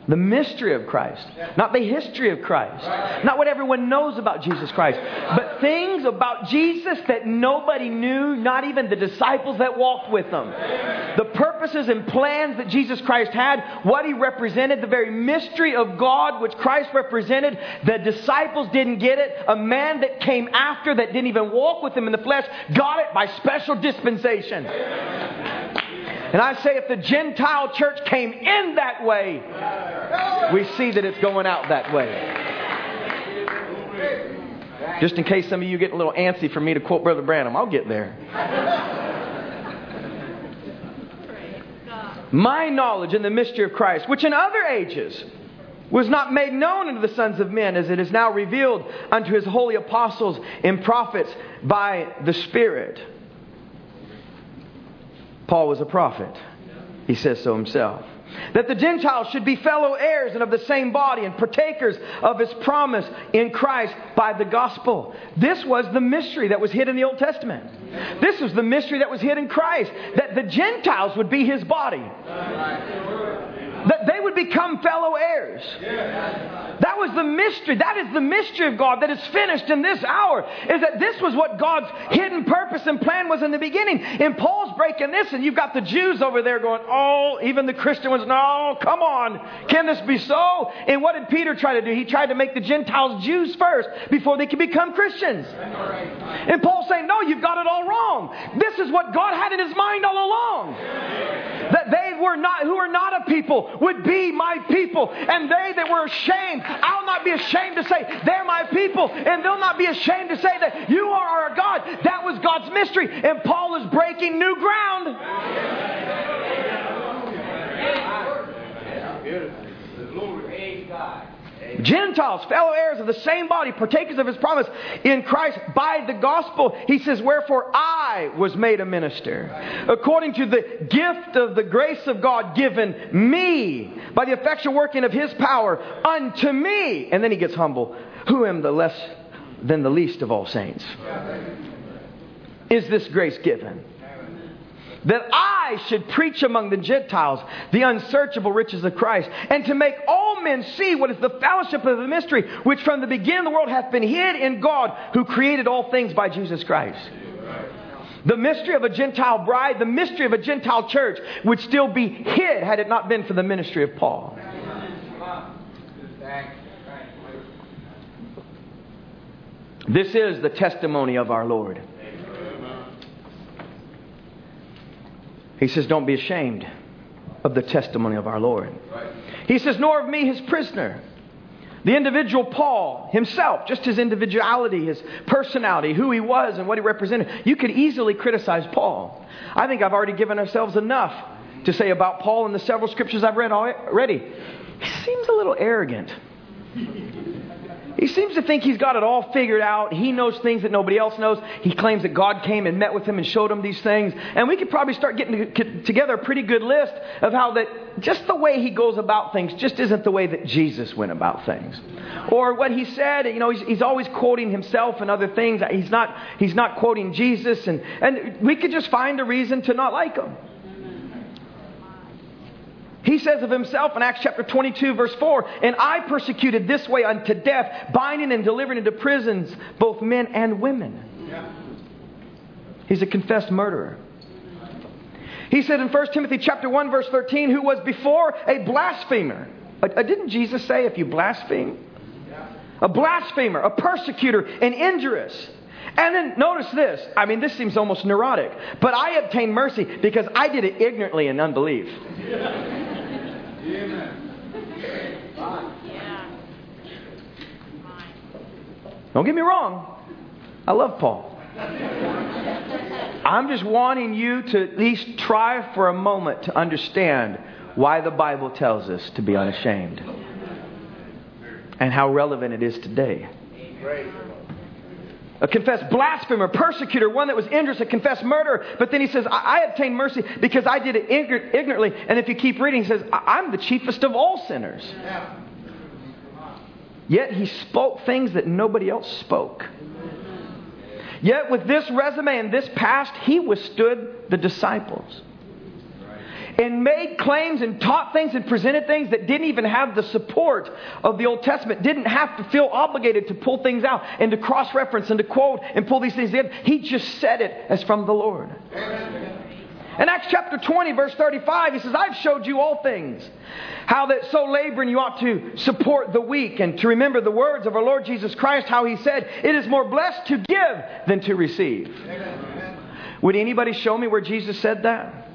The mystery of Christ. Not the history of Christ. Not what everyone knows about Jesus Christ. But things about Jesus that nobody knew, not even the disciples that walked with him. The purposes and plans that Jesus Christ had, what he represented, the very mystery of God which Christ represented. The disciples didn't get it. A man that came after that didn't even walk with him in the flesh got it by special dispensation. And I say, if the Gentile church came in that way, we see that it's going out that way. Just in case some of you get a little antsy for me to quote Brother Branham, I'll get there. My knowledge in the mystery of Christ, which in other ages was not made known unto the sons of men, as it is now revealed unto his holy apostles and prophets by the Spirit. Paul was a prophet. He says so himself. That the Gentiles should be fellow heirs and of the same body and partakers of his promise in Christ by the gospel. This was the mystery that was hid in the Old Testament. This was the mystery that was hid in Christ. That the Gentiles would be his body that they become fellow heirs. That was the mystery. That is the mystery of God that is finished in this hour. Is that this was what God's hidden purpose and plan was in the beginning. And Paul's breaking this, and you've got the Jews over there going, Oh, even the Christian ones, no, come on. Can this be so? And what did Peter try to do? He tried to make the Gentiles Jews first before they could become Christians. And Paul's saying, No, you've got it all wrong. This is what God had in his mind all along. That they were not, who are not a people, would be my people. And they that were ashamed, I'll not be ashamed to say, they're my people. And they'll not be ashamed to say that you are our God. That was God's mystery. And Paul is breaking new ground. Gentiles, fellow heirs of the same body, partakers of his promise in Christ by the gospel. He says, Wherefore I was made a minister, according to the gift of the grace of God given me by the effectual working of his power unto me. And then he gets humble. Who am the less than the least of all saints? Is this grace given? That I should preach among the Gentiles the unsearchable riches of Christ, and to make all men see what is the fellowship of the mystery, which from the beginning of the world hath been hid in God, who created all things by Jesus Christ. The mystery of a Gentile bride, the mystery of a Gentile church would still be hid had it not been for the ministry of Paul. This is the testimony of our Lord. He says, Don't be ashamed of the testimony of our Lord. He says, Nor of me, his prisoner. The individual Paul himself, just his individuality, his personality, who he was, and what he represented, you could easily criticize Paul. I think I've already given ourselves enough to say about Paul in the several scriptures I've read already. He seems a little arrogant. He seems to think he's got it all figured out. He knows things that nobody else knows. He claims that God came and met with him and showed him these things. And we could probably start getting together a pretty good list of how that just the way he goes about things just isn't the way that Jesus went about things. Or what he said, you know, he's, he's always quoting himself and other things. He's not, he's not quoting Jesus. And, and we could just find a reason to not like him. He says of himself in Acts chapter 22, verse 4, And I persecuted this way unto death, binding and delivering into prisons both men and women. He's a confessed murderer. He said in 1 Timothy chapter 1, verse 13, who was before a blasphemer. Uh, didn't Jesus say if you blaspheme? A blasphemer, a persecutor, an injurious. And then notice this. I mean, this seems almost neurotic. But I obtained mercy because I did it ignorantly in unbelief. Don't get me wrong. I love Paul. I'm just wanting you to at least try for a moment to understand why the Bible tells us to be unashamed and how relevant it is today a confessed blasphemer, persecutor, one that was injurious, a confessed murderer. But then he says, I, I obtained mercy because I did it ignorantly. And if you keep reading, he says, I'm the chiefest of all sinners. Yet he spoke things that nobody else spoke. Yet with this resume and this past, he withstood the disciples and made claims and taught things and presented things that didn't even have the support of the Old Testament, didn't have to feel obligated to pull things out and to cross reference and to quote and pull these things in. He just said it as from the Lord. In Acts chapter 20, verse 35, he says, I've showed you all things. How that so laboring you ought to support the weak and to remember the words of our Lord Jesus Christ, how he said, It is more blessed to give than to receive. Would anybody show me where Jesus said that?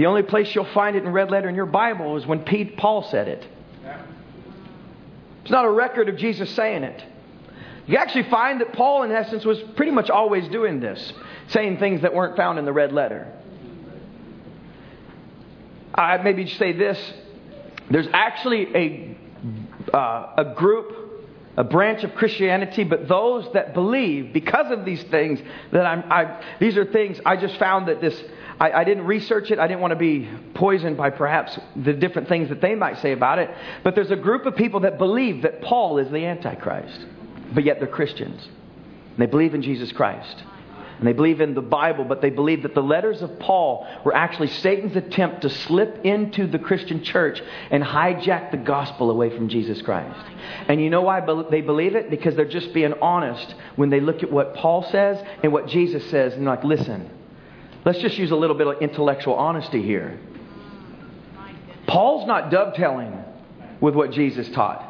The only place you'll find it in red letter in your Bible is when Pete, Paul said it. It's not a record of Jesus saying it. You actually find that Paul, in essence, was pretty much always doing this, saying things that weren't found in the red letter. I maybe say this: there's actually a uh, a group, a branch of Christianity, but those that believe because of these things that I'm. I, these are things I just found that this I, I didn't research it. I didn't want to be poisoned by perhaps the different things that they might say about it. But there's a group of people that believe that Paul is the Antichrist, but yet they're Christians. They believe in Jesus Christ. And they believe in the Bible, but they believe that the letters of Paul were actually Satan's attempt to slip into the Christian church and hijack the gospel away from Jesus Christ. And you know why they believe it? Because they're just being honest when they look at what Paul says and what Jesus says and like, listen, Let's just use a little bit of intellectual honesty here. Paul's not dovetailing with what Jesus taught.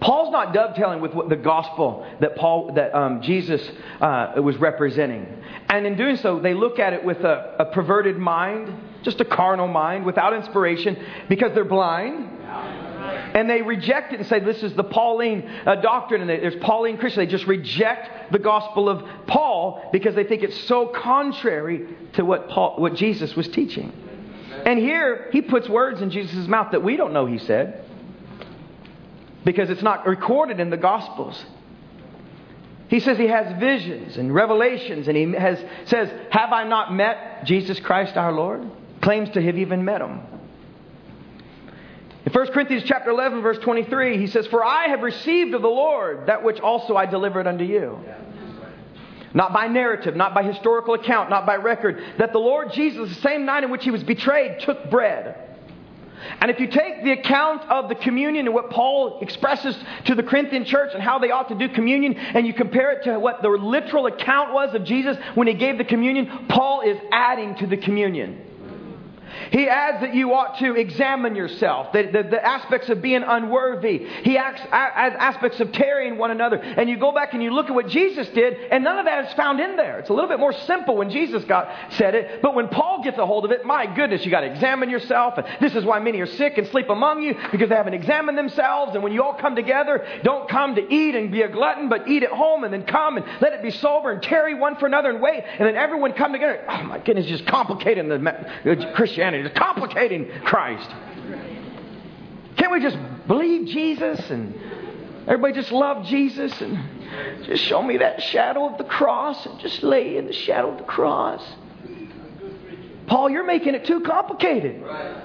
Paul's not dovetailing with what the gospel that Paul that um, Jesus uh, was representing, and in doing so, they look at it with a, a perverted mind, just a carnal mind, without inspiration, because they're blind and they reject it and say this is the Pauline uh, doctrine and there's Pauline Christian. They just reject the gospel of Paul because they think it's so contrary to what Paul, what Jesus was teaching. And here he puts words in Jesus' mouth that we don't know he said. because it's not recorded in the Gospels. He says he has visions and revelations, and he has, says, Have I not met Jesus Christ our Lord? Claims to have even met him. In 1 Corinthians chapter 11, verse 23, he says, For I have received of the Lord that which also I delivered unto you. Not by narrative, not by historical account, not by record, that the Lord Jesus, the same night in which he was betrayed, took bread. And if you take the account of the communion and what Paul expresses to the Corinthian church and how they ought to do communion, and you compare it to what the literal account was of Jesus when he gave the communion, Paul is adding to the communion. He adds that you ought to examine yourself, the, the, the aspects of being unworthy. He adds, adds aspects of tarrying one another. And you go back and you look at what Jesus did, and none of that is found in there. It's a little bit more simple when Jesus got said it. But when Paul gets a hold of it, my goodness, you got to examine yourself. And this is why many are sick and sleep among you, because they haven't examined themselves. And when you all come together, don't come to eat and be a glutton, but eat at home and then come and let it be sober and tarry one for another and wait. And then everyone come together. Oh my goodness, just complicating the Christianity. Christianity. It's complicating Christ. Can't we just believe Jesus and everybody just love Jesus and just show me that shadow of the cross and just lay in the shadow of the cross? Paul, you're making it too complicated. I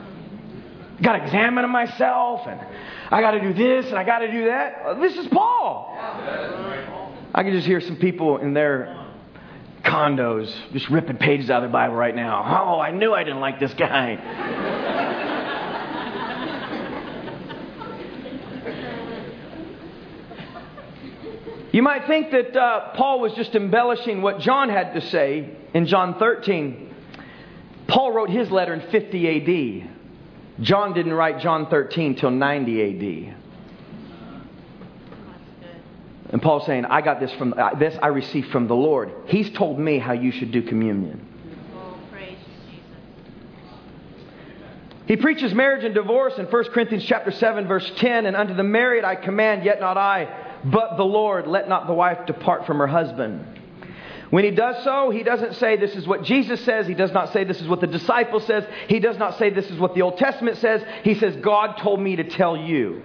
got to examine myself and I got to do this and I got to do that. This is Paul. I can just hear some people in their condos, just ripping pages out of the Bible right now. Oh, I knew I didn't like this guy. you might think that uh, Paul was just embellishing what John had to say in John 13. Paul wrote his letter in 50 AD. John didn't write John 13 till 90 AD. And Paul's saying, I got this from uh, this I received from the Lord. He's told me how you should do communion. He preaches marriage and divorce in 1 Corinthians chapter 7 verse 10 and unto the married I command yet not I but the Lord let not the wife depart from her husband. When he does so, he doesn't say this is what Jesus says. He does not say this is what the disciple says. He does not say this is what the Old Testament says. He says God told me to tell you.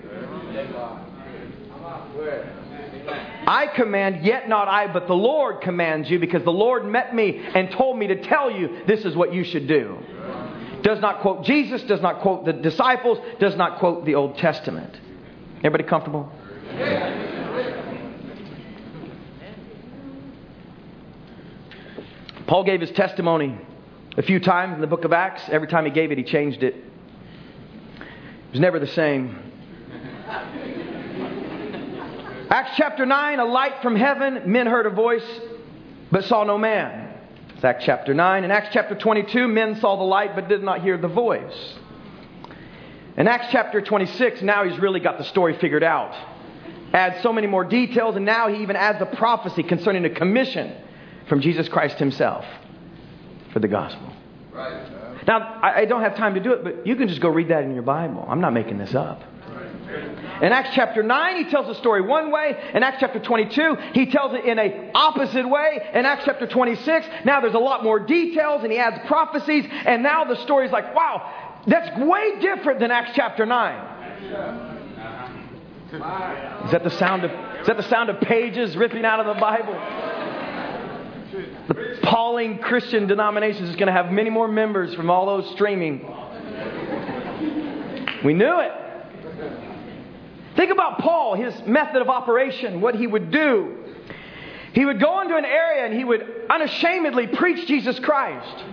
I command, yet not I, but the Lord commands you, because the Lord met me and told me to tell you this is what you should do. Does not quote Jesus, does not quote the disciples, does not quote the Old Testament. Everybody comfortable? Paul gave his testimony a few times in the book of Acts. Every time he gave it, he changed it. It was never the same. Acts chapter 9, a light from heaven, men heard a voice, but saw no man. It's Acts chapter 9. In Acts chapter 22, men saw the light, but did not hear the voice. In Acts chapter 26, now he's really got the story figured out. Adds so many more details, and now he even adds a prophecy concerning a commission from Jesus Christ himself for the gospel. Right. Now, I don't have time to do it, but you can just go read that in your Bible. I'm not making this up. In Acts chapter 9, he tells the story one way. In Acts chapter 22, he tells it in a opposite way. In Acts chapter 26, now there's a lot more details and he adds prophecies. And now the story is like, wow, that's way different than Acts chapter 9. Is that the sound of, is that the sound of pages ripping out of the Bible? The Pauline Christian denominations is going to have many more members from all those streaming. We knew it. Think about Paul, his method of operation, what he would do. He would go into an area and he would unashamedly preach Jesus Christ.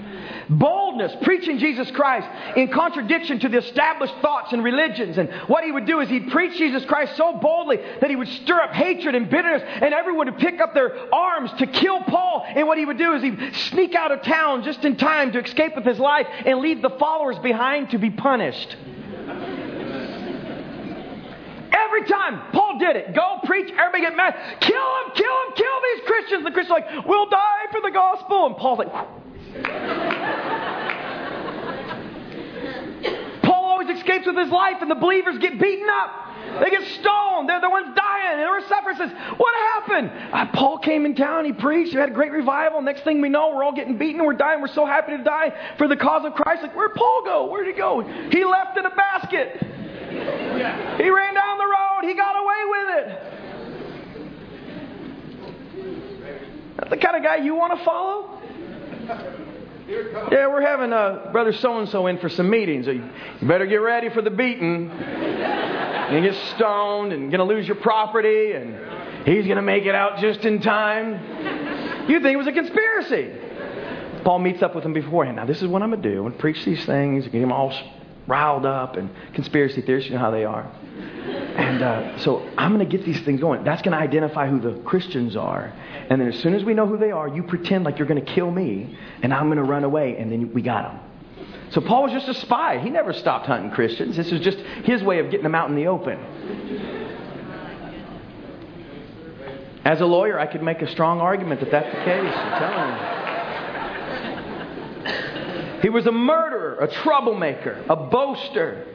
Boldness, preaching Jesus Christ in contradiction to the established thoughts and religions. And what he would do is he'd preach Jesus Christ so boldly that he would stir up hatred and bitterness, and everyone would pick up their arms to kill Paul. And what he would do is he'd sneak out of town just in time to escape with his life and leave the followers behind to be punished. Every time Paul did it, go preach, everybody get mad, kill him, kill him, kill these Christians. The Christians are like, we'll die for the gospel. And Paul's like, Paul always escapes with his life, and the believers get beaten up. They get stoned. They're the ones dying. And the suffering says, What happened? Uh, Paul came in town. He preached. We had a great revival. Next thing we know, we're all getting beaten. We're dying. We're so happy to die for the cause of Christ. Like, where'd Paul go? Where'd he go? He left in a basket. He ran down the road. he got away with it. That's the kind of guy you want to follow? Yeah, we're having uh, brother so and so in for some meetings. You better get ready for the beating. You're get stoned and gonna lose your property, and he's gonna make it out just in time. You think it was a conspiracy? Paul meets up with him beforehand. Now, this is what I'm gonna do. I'm gonna preach these things, get him all riled up, and conspiracy theorists, you know how they are. And uh, so I'm going to get these things going. That's going to identify who the Christians are. And then as soon as we know who they are, you pretend like you're going to kill me, and I'm going to run away, and then we got them. So Paul was just a spy. He never stopped hunting Christians. This was just his way of getting them out in the open. As a lawyer, I could make a strong argument that that's the case. I'm telling you. He was a murderer, a troublemaker, a boaster.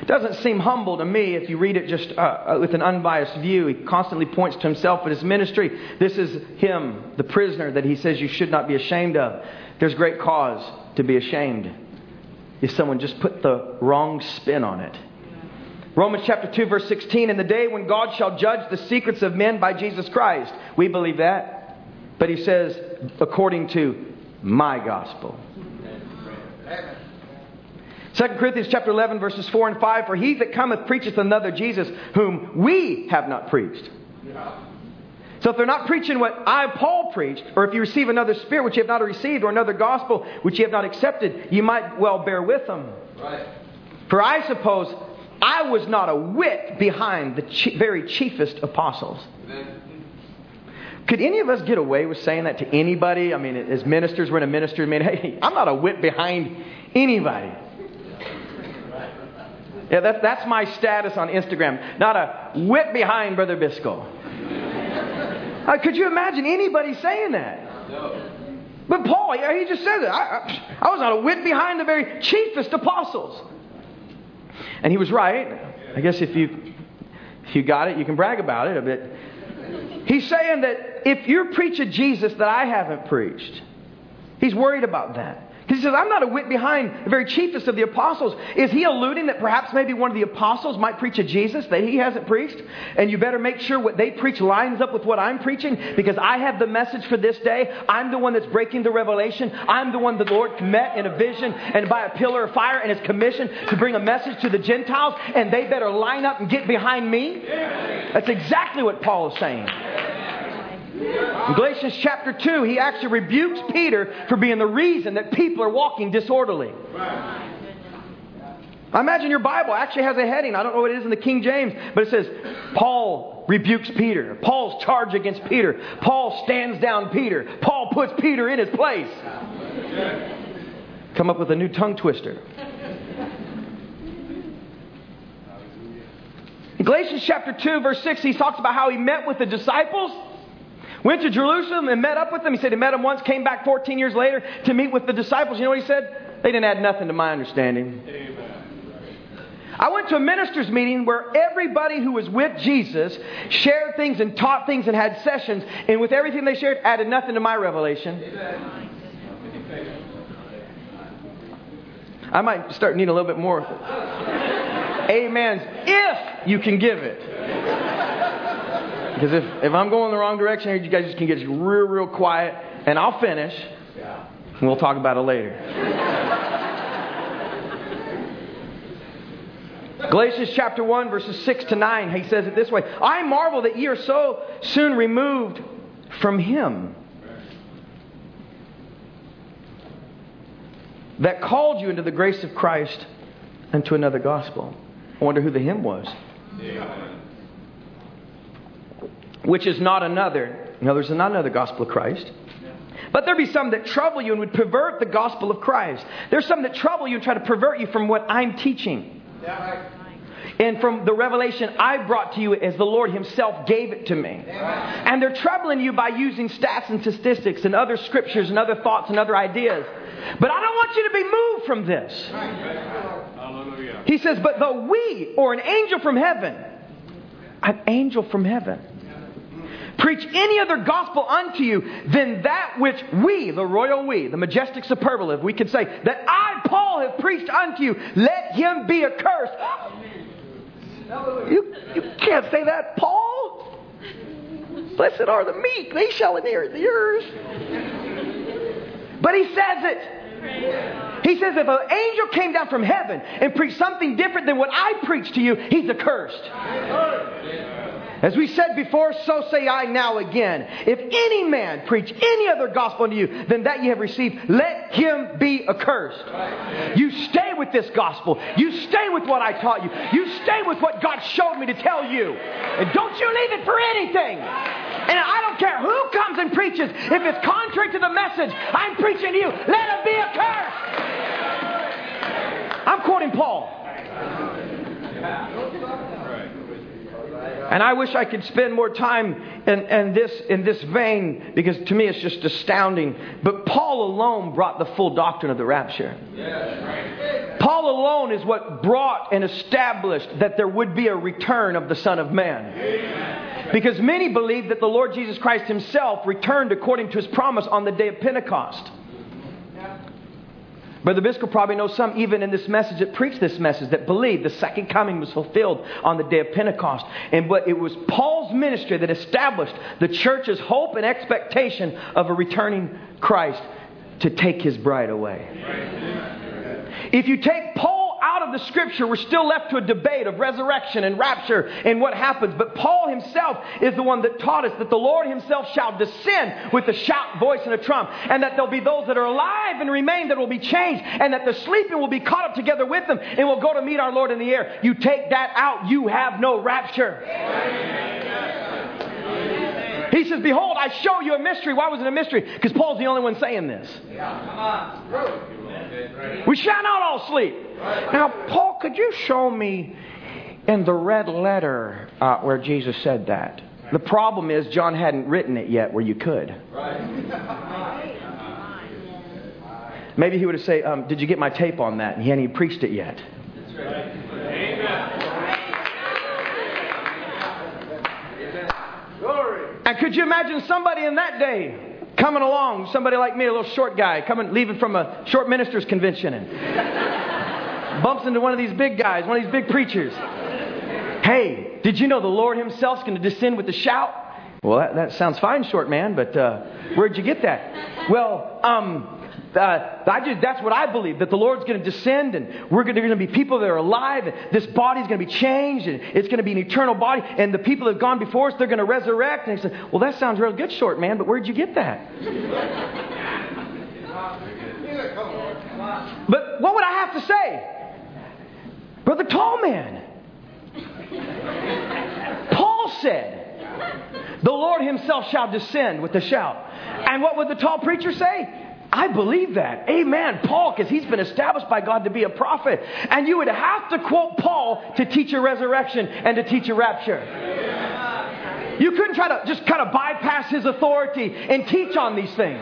It doesn't seem humble to me if you read it just uh, uh, with an unbiased view. He constantly points to himself and his ministry. This is him, the prisoner that he says you should not be ashamed of. There's great cause to be ashamed if someone just put the wrong spin on it. Romans chapter 2, verse 16 In the day when God shall judge the secrets of men by Jesus Christ. We believe that. But he says, according to my gospel. 2 Corinthians chapter 11 verses 4 and 5 For he that cometh preacheth another Jesus whom we have not preached. So if they're not preaching what I, Paul, preached, or if you receive another spirit which you have not received, or another gospel which you have not accepted, you might well bear with them. Right. For I suppose I was not a whit behind the chi- very chiefest apostles. Amen. Could any of us get away with saying that to anybody? I mean, as ministers, we're in a ministry. I mean, hey, I'm not a whit behind anybody. Yeah, that's, that's my status on Instagram. Not a whip behind Brother Biscoe. Uh, could you imagine anybody saying that? No. But Paul, he just said it. I, I, was not a whit behind the very chiefest apostles. And he was right. I guess if you, if you got it, you can brag about it a bit. He's saying that if you preach a Jesus that I haven't preached, he's worried about that. He says, I'm not a whit behind the very chiefest of the apostles. Is he alluding that perhaps maybe one of the apostles might preach a Jesus that he hasn't preached? And you better make sure what they preach lines up with what I'm preaching because I have the message for this day. I'm the one that's breaking the revelation. I'm the one the Lord met in a vision and by a pillar of fire and is commissioned to bring a message to the Gentiles. And they better line up and get behind me. That's exactly what Paul is saying. In Galatians chapter 2, he actually rebukes Peter for being the reason that people are walking disorderly. I imagine your Bible actually has a heading. I don't know what it is in the King James, but it says, Paul rebukes Peter. Paul's charge against Peter. Paul stands down Peter. Paul puts Peter in his place. Come up with a new tongue twister. In Galatians chapter 2, verse 6, he talks about how he met with the disciples Went to Jerusalem and met up with them. He said he met them once, came back 14 years later to meet with the disciples. You know what he said? They didn't add nothing to my understanding. Amen. I went to a minister's meeting where everybody who was with Jesus shared things and taught things and had sessions, and with everything they shared, added nothing to my revelation. I might start needing a little bit more amens if you can give it. Because if, if I'm going the wrong direction here, you guys just can get real, real quiet, and I'll finish. And we'll talk about it later. Galatians chapter 1, verses 6 to 9, he says it this way I marvel that ye are so soon removed from him that called you into the grace of Christ and to another gospel. I wonder who the him was. Yeah which is not another. In other words, not another gospel of Christ. But there be some that trouble you and would pervert the gospel of Christ. There's some that trouble you and try to pervert you from what I'm teaching. And from the revelation I brought to you as the Lord Himself gave it to me. And they're troubling you by using stats and statistics and other scriptures and other thoughts and other ideas. But I don't want you to be moved from this. He says, But though we or an angel from heaven, an angel from heaven, preach any other gospel unto you than that which we, the royal we, the majestic superlative, we could say, that I, Paul, have preached unto you, let him be accursed. You, you can't say that, Paul. Blessed are the meek, they shall inherit the earth. But he says it. He says if an angel came down from heaven and preached something different than what I preach to you, he's accursed. As we said before, so say I now again. If any man preach any other gospel unto you than that ye have received, let him be accursed. You stay with this gospel. You stay with what I taught you. You stay with what God showed me to tell you. And don't you leave it for anything. And I don't care who comes and preaches. If it's contrary to the message I'm preaching to you, let him be accursed. I'm quoting Paul. And I wish I could spend more time in, in, this, in this vein because to me it's just astounding. But Paul alone brought the full doctrine of the rapture. Paul alone is what brought and established that there would be a return of the Son of Man. Because many believe that the Lord Jesus Christ himself returned according to his promise on the day of Pentecost. Brother Biscoe probably knows some, even in this message, that preached this message, that believed the second coming was fulfilled on the day of Pentecost. And but it was Paul's ministry that established the church's hope and expectation of a returning Christ to take his bride away. If you take Paul of the scripture, we're still left to a debate of resurrection and rapture and what happens. But Paul himself is the one that taught us that the Lord himself shall descend with a shout, voice, and a trump, and that there'll be those that are alive and remain that will be changed, and that the sleeping will be caught up together with them, and will go to meet our Lord in the air. You take that out, you have no rapture. He says, Behold, I show you a mystery. Why was it a mystery? Because Paul's the only one saying this. We shall not all sleep. Now, Paul, could you show me in the red letter uh, where Jesus said that? The problem is, John hadn't written it yet where you could. Maybe he would have said, um, Did you get my tape on that? And he hadn't preached it yet. And could you imagine somebody in that day coming along, somebody like me, a little short guy, coming, leaving from a short ministers convention, and bumps into one of these big guys, one of these big preachers. Hey, did you know the Lord Himself's going to descend with a shout? Well, that, that sounds fine, short man, but uh, where'd you get that? Well, um, uh, I just, that's what I believe that the Lord's going to descend and we're going to be people that are alive. And this body's going to be changed and it's going to be an eternal body. And the people that have gone before us, they're going to resurrect. And he said, Well, that sounds real good, short man, but where'd you get that? but what would I have to say? Brother Tall Man. Paul said, The Lord Himself shall descend with a shout. And what would the tall preacher say? I believe that. Amen. Paul, because he's been established by God to be a prophet. And you would have to quote Paul to teach a resurrection and to teach a rapture. You couldn't try to just kind of bypass his authority and teach on these things.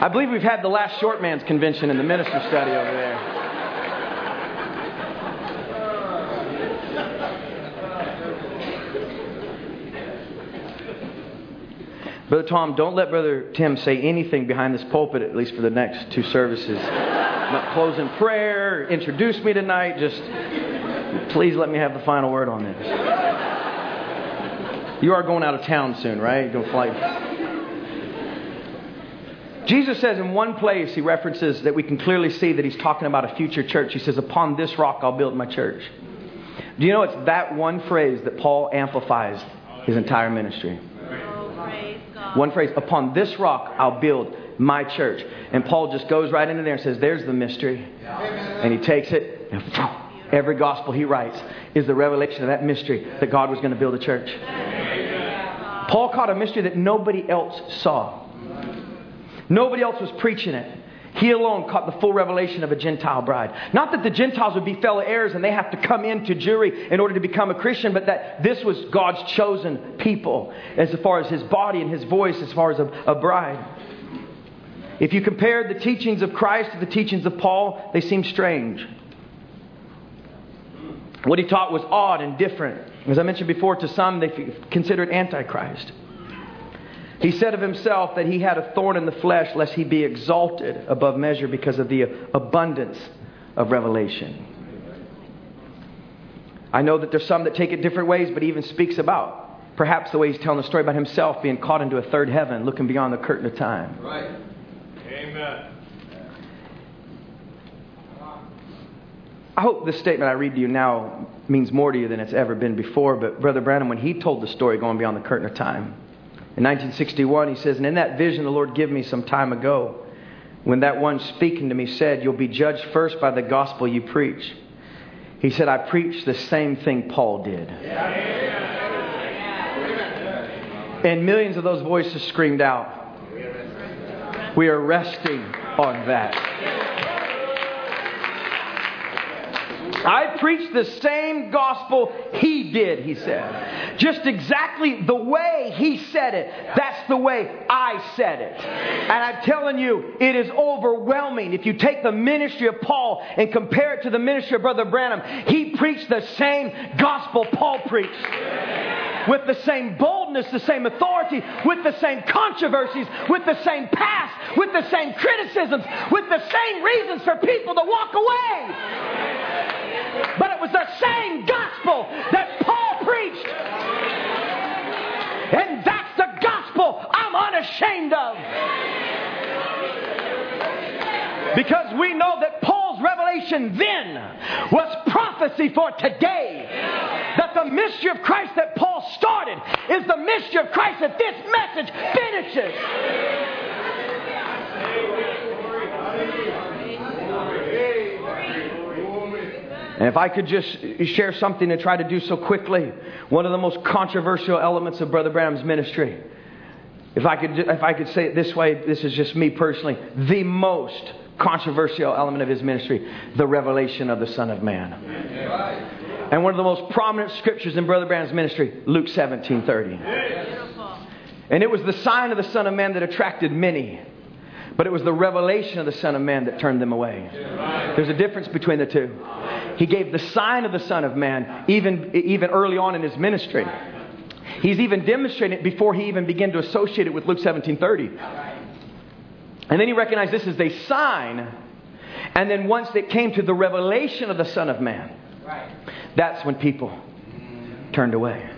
I believe we've had the last short man's convention in the minister study over there. Brother Tom, don't let Brother Tim say anything behind this pulpit, at least for the next two services. Not close in prayer, introduce me tonight. Just please let me have the final word on this. You are going out of town soon, right? To fly. Jesus says in one place, he references that we can clearly see that he's talking about a future church. He says, Upon this rock I'll build my church. Do you know it's that one phrase that Paul amplifies his entire ministry? Oh, One phrase, upon this rock I'll build my church. And Paul just goes right into there and says, There's the mystery. And he takes it, and every gospel he writes is the revelation of that mystery that God was going to build a church. Paul caught a mystery that nobody else saw. Nobody else was preaching it. He alone caught the full revelation of a Gentile bride. Not that the Gentiles would be fellow heirs and they have to come into Jewry in order to become a Christian, but that this was God's chosen people as far as his body and his voice, as far as a, a bride. If you compare the teachings of Christ to the teachings of Paul, they seem strange. What he taught was odd and different. As I mentioned before, to some, they considered Antichrist. He said of himself that he had a thorn in the flesh, lest he be exalted above measure because of the abundance of revelation. I know that there's some that take it different ways, but he even speaks about perhaps the way he's telling the story about himself being caught into a third heaven, looking beyond the curtain of time. Right. Amen. I hope this statement I read to you now means more to you than it's ever been before. But Brother Branham, when he told the story going beyond the curtain of time, in 1961, he says, And in that vision the Lord gave me some time ago, when that one speaking to me said, You'll be judged first by the gospel you preach. He said, I preach the same thing Paul did. And millions of those voices screamed out, We are resting on that. I preach the same gospel he did, he said. Just exactly the way he said it. That's the way I said it. And I'm telling you, it is overwhelming. If you take the ministry of Paul and compare it to the ministry of Brother Branham, he preached the same gospel Paul preached with the same boldness, the same authority, with the same controversies, with the same past, with the same criticisms, with the same reasons for people to walk away. But it was the same gospel that Paul preached. And that's the gospel I'm unashamed of. Because we know that Paul's revelation then was prophecy for today. That the mystery of Christ that Paul started is the mystery of Christ that this message finishes. And if I could just share something to try to do so quickly, one of the most controversial elements of Brother Branham's ministry, if I could, if I could say it this way, this is just me personally, the most controversial element of his ministry, the revelation of the Son of Man. And one of the most prominent scriptures in Brother Branham's ministry, Luke 17 30. And it was the sign of the Son of Man that attracted many. But it was the revelation of the Son of Man that turned them away. There's a difference between the two. He gave the sign of the Son of Man even, even early on in his ministry. He's even demonstrating it before he even began to associate it with Luke 17:30. And then he recognized this as a sign. And then once it came to the revelation of the Son of Man, that's when people turned away.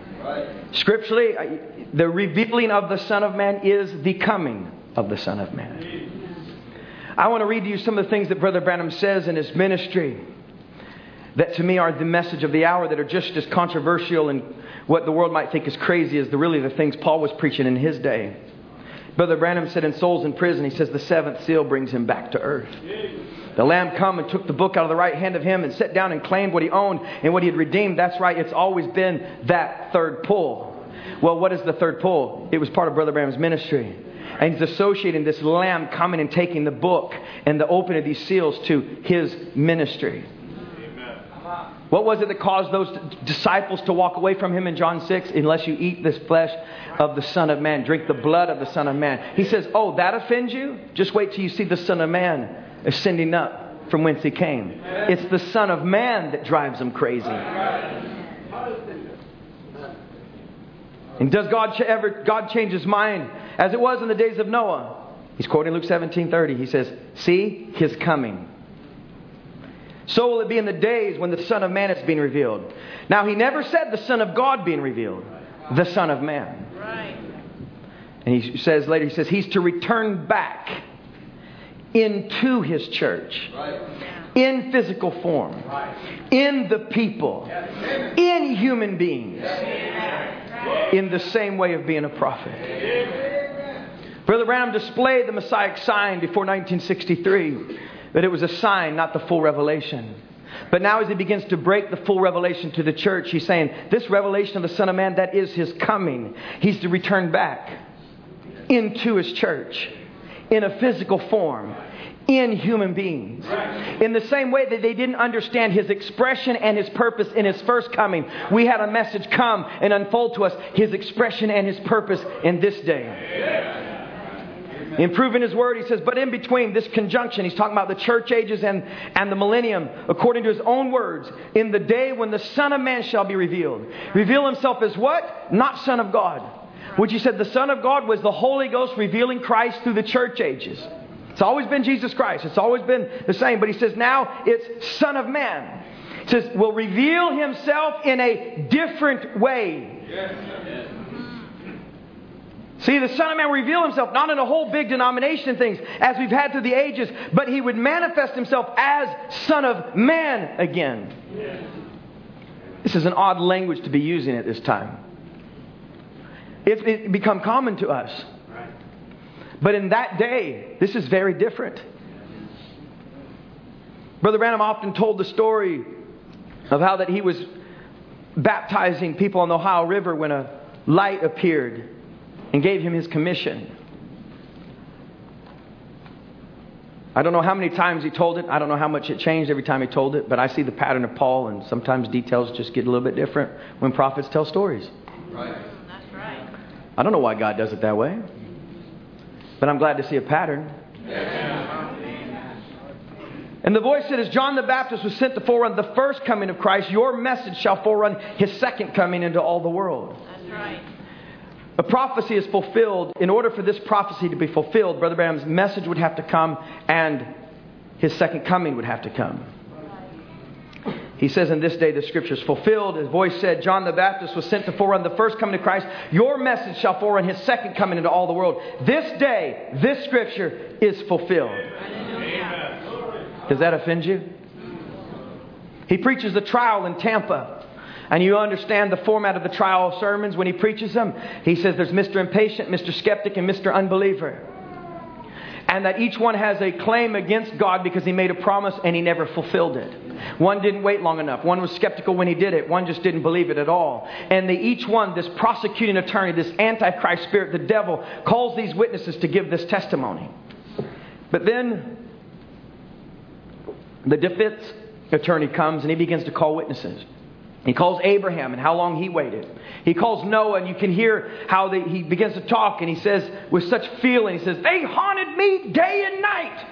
Scripturally, uh, the revealing of the Son of Man is the coming of the Son of Man. I want to read to you some of the things that Brother Branham says in his ministry that to me are the message of the hour that are just as controversial and what the world might think is crazy as the really the things Paul was preaching in his day. Brother Branham said in Souls in Prison, he says the seventh seal brings him back to earth. The Lamb come and took the book out of the right hand of him and sat down and claimed what he owned and what he had redeemed. That's right, it's always been that third pull. Well, what is the third pull? It was part of Brother Branham's ministry. And he's associating this lamb coming and taking the book and the opening of these seals to his ministry. What was it that caused those disciples to walk away from him in John 6? Unless you eat this flesh of the Son of Man, drink the blood of the Son of Man. He says, Oh, that offends you? Just wait till you see the Son of Man ascending up from whence he came. It's the Son of Man that drives them crazy. And does God ever God change his mind as it was in the days of Noah? He's quoting Luke 17:30. He says, "See his coming." So will it be in the days when the Son of Man is being revealed. Now, he never said the Son of God being revealed, the Son of Man. Right. And he says later, he says, he's to return back into his church. Right. In physical form, in the people, in human beings, in the same way of being a prophet. Brother Branham displayed the Messiah sign before 1963 that it was a sign, not the full revelation. But now, as he begins to break the full revelation to the church, he's saying, This revelation of the Son of Man, that is his coming. He's to return back into his church in a physical form, in human beings. In the same way that they didn't understand his expression and his purpose in his first coming, we had a message come and unfold to us his expression and his purpose in this day. In proving his word, he says, but in between this conjunction, he's talking about the church ages and, and the millennium, according to his own words, in the day when the Son of Man shall be revealed. Reveal himself as what? Not Son of God, which he said the Son of God was the Holy Ghost revealing Christ through the church ages. It's always been Jesus Christ. It's always been the same. But he says now it's Son of Man. He says, will reveal himself in a different way. Yes. See, the Son of Man reveal himself not in a whole big denomination of things as we've had through the ages, but he would manifest himself as Son of Man again. This is an odd language to be using at this time. It's it become common to us. But in that day, this is very different. Brother Branham often told the story of how that he was baptizing people on the Ohio River when a light appeared and gave him his commission. I don't know how many times he told it. I don't know how much it changed every time he told it, but I see the pattern of Paul, and sometimes details just get a little bit different when prophets tell stories. Right. That's right. I don't know why God does it that way, but I'm glad to see a pattern. And the voice said, As John the Baptist was sent to forerun the first coming of Christ, your message shall forerun his second coming into all the world. That's right. A prophecy is fulfilled. In order for this prophecy to be fulfilled, Brother Branham's message would have to come and his second coming would have to come. He says, In this day the scripture is fulfilled. His voice said, John the Baptist was sent to forerun the first coming of Christ. Your message shall forerun his second coming into all the world. This day, this scripture is fulfilled. Does that offend you? He preaches the trial in Tampa. And you understand the format of the trial of sermons when he preaches them. He says there's Mr. Impatient, Mr. Skeptic, and Mr. Unbeliever. And that each one has a claim against God because he made a promise and he never fulfilled it. One didn't wait long enough. One was skeptical when he did it. One just didn't believe it at all. And they each one, this prosecuting attorney, this antichrist spirit, the devil, calls these witnesses to give this testimony. But then the defense attorney comes and he begins to call witnesses. He calls Abraham and how long he waited. He calls Noah, and you can hear how he begins to talk, and he says, with such feeling, he says, They haunted me day and night.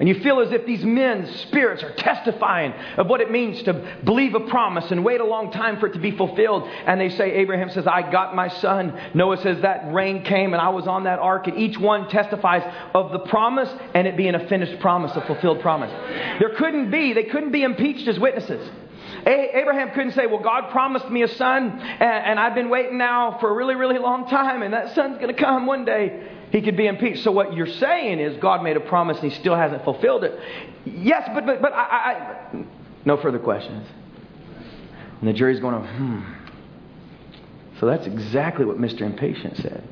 And you feel as if these men's spirits are testifying of what it means to believe a promise and wait a long time for it to be fulfilled. And they say, Abraham says, I got my son. Noah says, that rain came and I was on that ark. And each one testifies of the promise and it being a finished promise, a fulfilled promise. There couldn't be, they couldn't be impeached as witnesses. Abraham couldn't say, Well, God promised me a son, and I've been waiting now for a really, really long time, and that son's going to come one day. He could be impeached. So, what you're saying is God made a promise and he still hasn't fulfilled it. Yes, but, but, but I, I no further questions. And the jury's going, hmm. So that's exactly what Mr. Impatient said.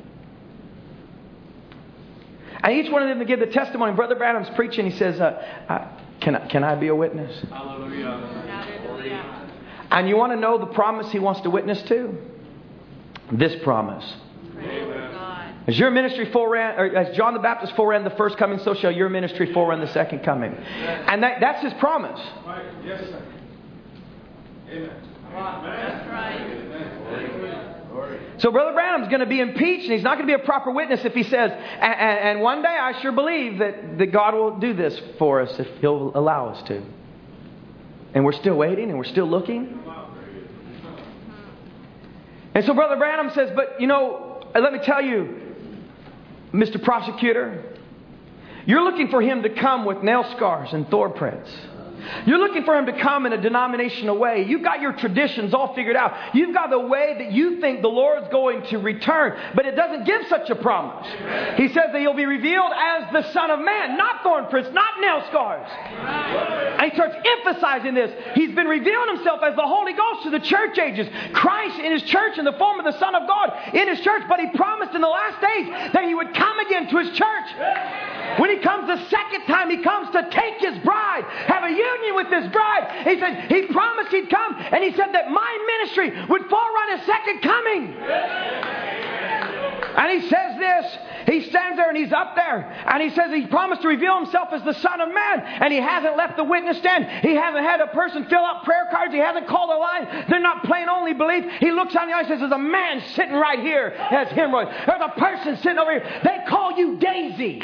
And each one of them to give the testimony. Brother Branham's preaching. He says, uh, I, can, I, "Can I be a witness?" Hallelujah. And you want to know the promise he wants to witness to? This promise. As your ministry foreran, or as John the Baptist foreran the first coming, so shall your ministry forerun the second coming. And that, that's his promise. Yes, sir. Amen. That's right. So Brother Branham's going to be impeached, and he's not going to be a proper witness if he says, and, and one day I sure believe that, that God will do this for us if he'll allow us to. And we're still waiting and we're still looking. And so Brother Branham says, But you know, uh, let me tell you, Mr. Prosecutor, you're looking for him to come with nail scars and thorn prints. You're looking for him to come in a denominational way. You've got your traditions all figured out. You've got the way that you think the Lord's going to return, but it doesn't give such a promise. He says that he'll be revealed as the Son of Man, not thorn prints, not nail scars. And he starts emphasizing this. He's been revealing himself as the Holy Ghost to the church ages. Christ in his church in the form of the Son of God in his church, but he promised in the last days that he would come again to his church. When he comes the second time, he comes to take his bride, have a union with his bride. He said, he promised he'd come, and he said that my ministry would forerun his second coming. And he says this. He stands there and he's up there. And he says he promised to reveal himself as the Son of Man. And he hasn't left the witness stand. He hasn't had a person fill out prayer cards. He hasn't called a line. They're not plain only belief. He looks on the eye and says, There's a man sitting right here has hemorrhoids. There's a person sitting over here. They call you Daisy.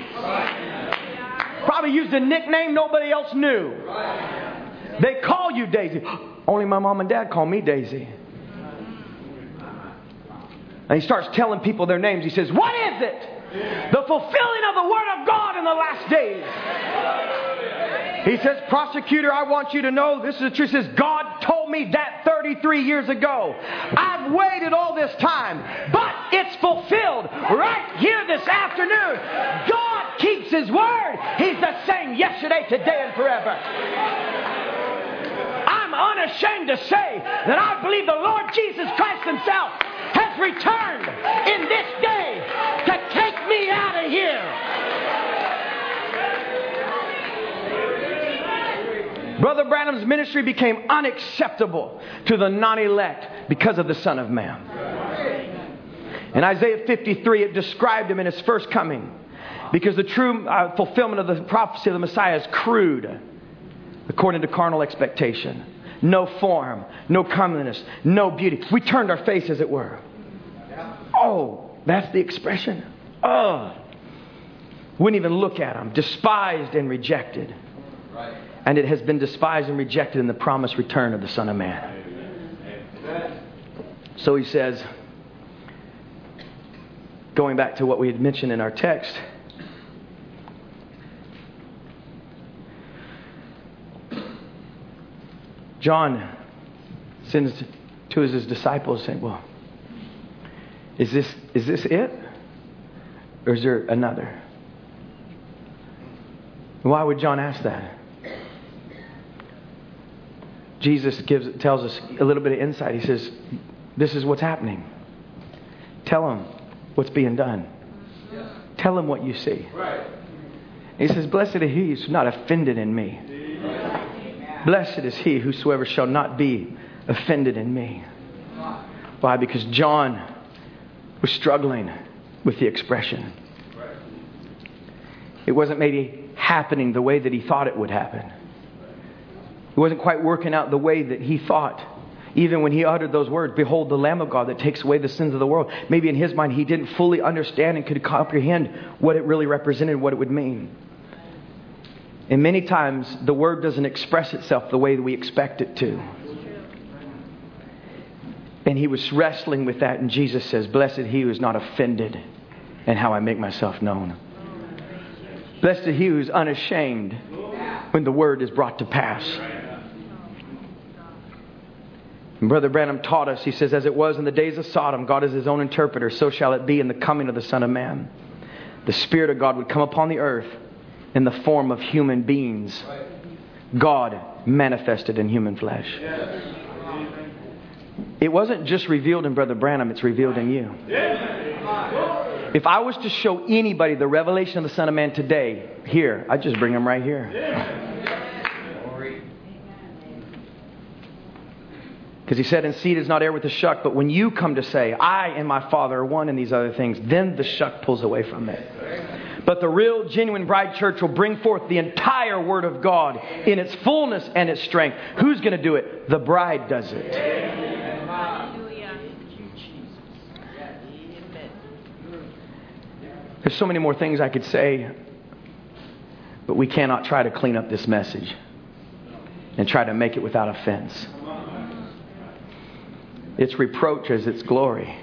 Probably used a nickname nobody else knew. They call you Daisy. Only my mom and dad call me Daisy. And he starts telling people their names. He says, What is it? The fulfilling of the Word of God in the last days. He says, Prosecutor, I want you to know this is the truth. He says, God told me that 33 years ago. I've waited all this time, but it's fulfilled right here this afternoon. God keeps His Word. He's the same yesterday, today, and forever. I'm unashamed to say that I believe the Lord Jesus Christ Himself has returned in this day of here. Brother Branham's ministry became unacceptable to the non elect because of the Son of Man. In Isaiah 53, it described him in his first coming because the true uh, fulfillment of the prophecy of the Messiah is crude according to carnal expectation. No form, no comeliness, no beauty. We turned our face, as it were. Oh, that's the expression. Oh, wouldn't even look at him. Despised and rejected. And it has been despised and rejected in the promised return of the Son of Man. So he says, going back to what we had mentioned in our text, John sends to his disciples saying, Well, is this, is this it? Or is there another? Why would John ask that? Jesus gives, tells us a little bit of insight. He says, This is what's happening. Tell him what's being done. Tell him what you see. He says, Blessed is he who's not offended in me. Blessed is he whosoever shall not be offended in me. Why? Because John was struggling with the expression. It wasn't maybe happening the way that he thought it would happen. It wasn't quite working out the way that he thought. Even when he uttered those words, Behold the Lamb of God that takes away the sins of the world. Maybe in his mind he didn't fully understand and could comprehend what it really represented, what it would mean. And many times, the word doesn't express itself the way that we expect it to. And he was wrestling with that, and Jesus says, Blessed he who is not offended in how I make myself known. Blessed are he who is unashamed when the word is brought to pass. And Brother Branham taught us, he says, As it was in the days of Sodom, God is his own interpreter, so shall it be in the coming of the Son of Man. The Spirit of God would come upon the earth in the form of human beings. God manifested in human flesh. It wasn't just revealed in Brother Branham, it's revealed in you. If I was to show anybody the revelation of the Son of Man today, here, I'd just bring him right here. Because he said, And seed is not heir with the shuck, but when you come to say, I and my Father are one in these other things, then the shuck pulls away from it. But the real, genuine bride church will bring forth the entire Word of God in its fullness and its strength. Who's going to do it? The bride does it. There's so many more things I could say, but we cannot try to clean up this message and try to make it without offense. It's reproach as its glory.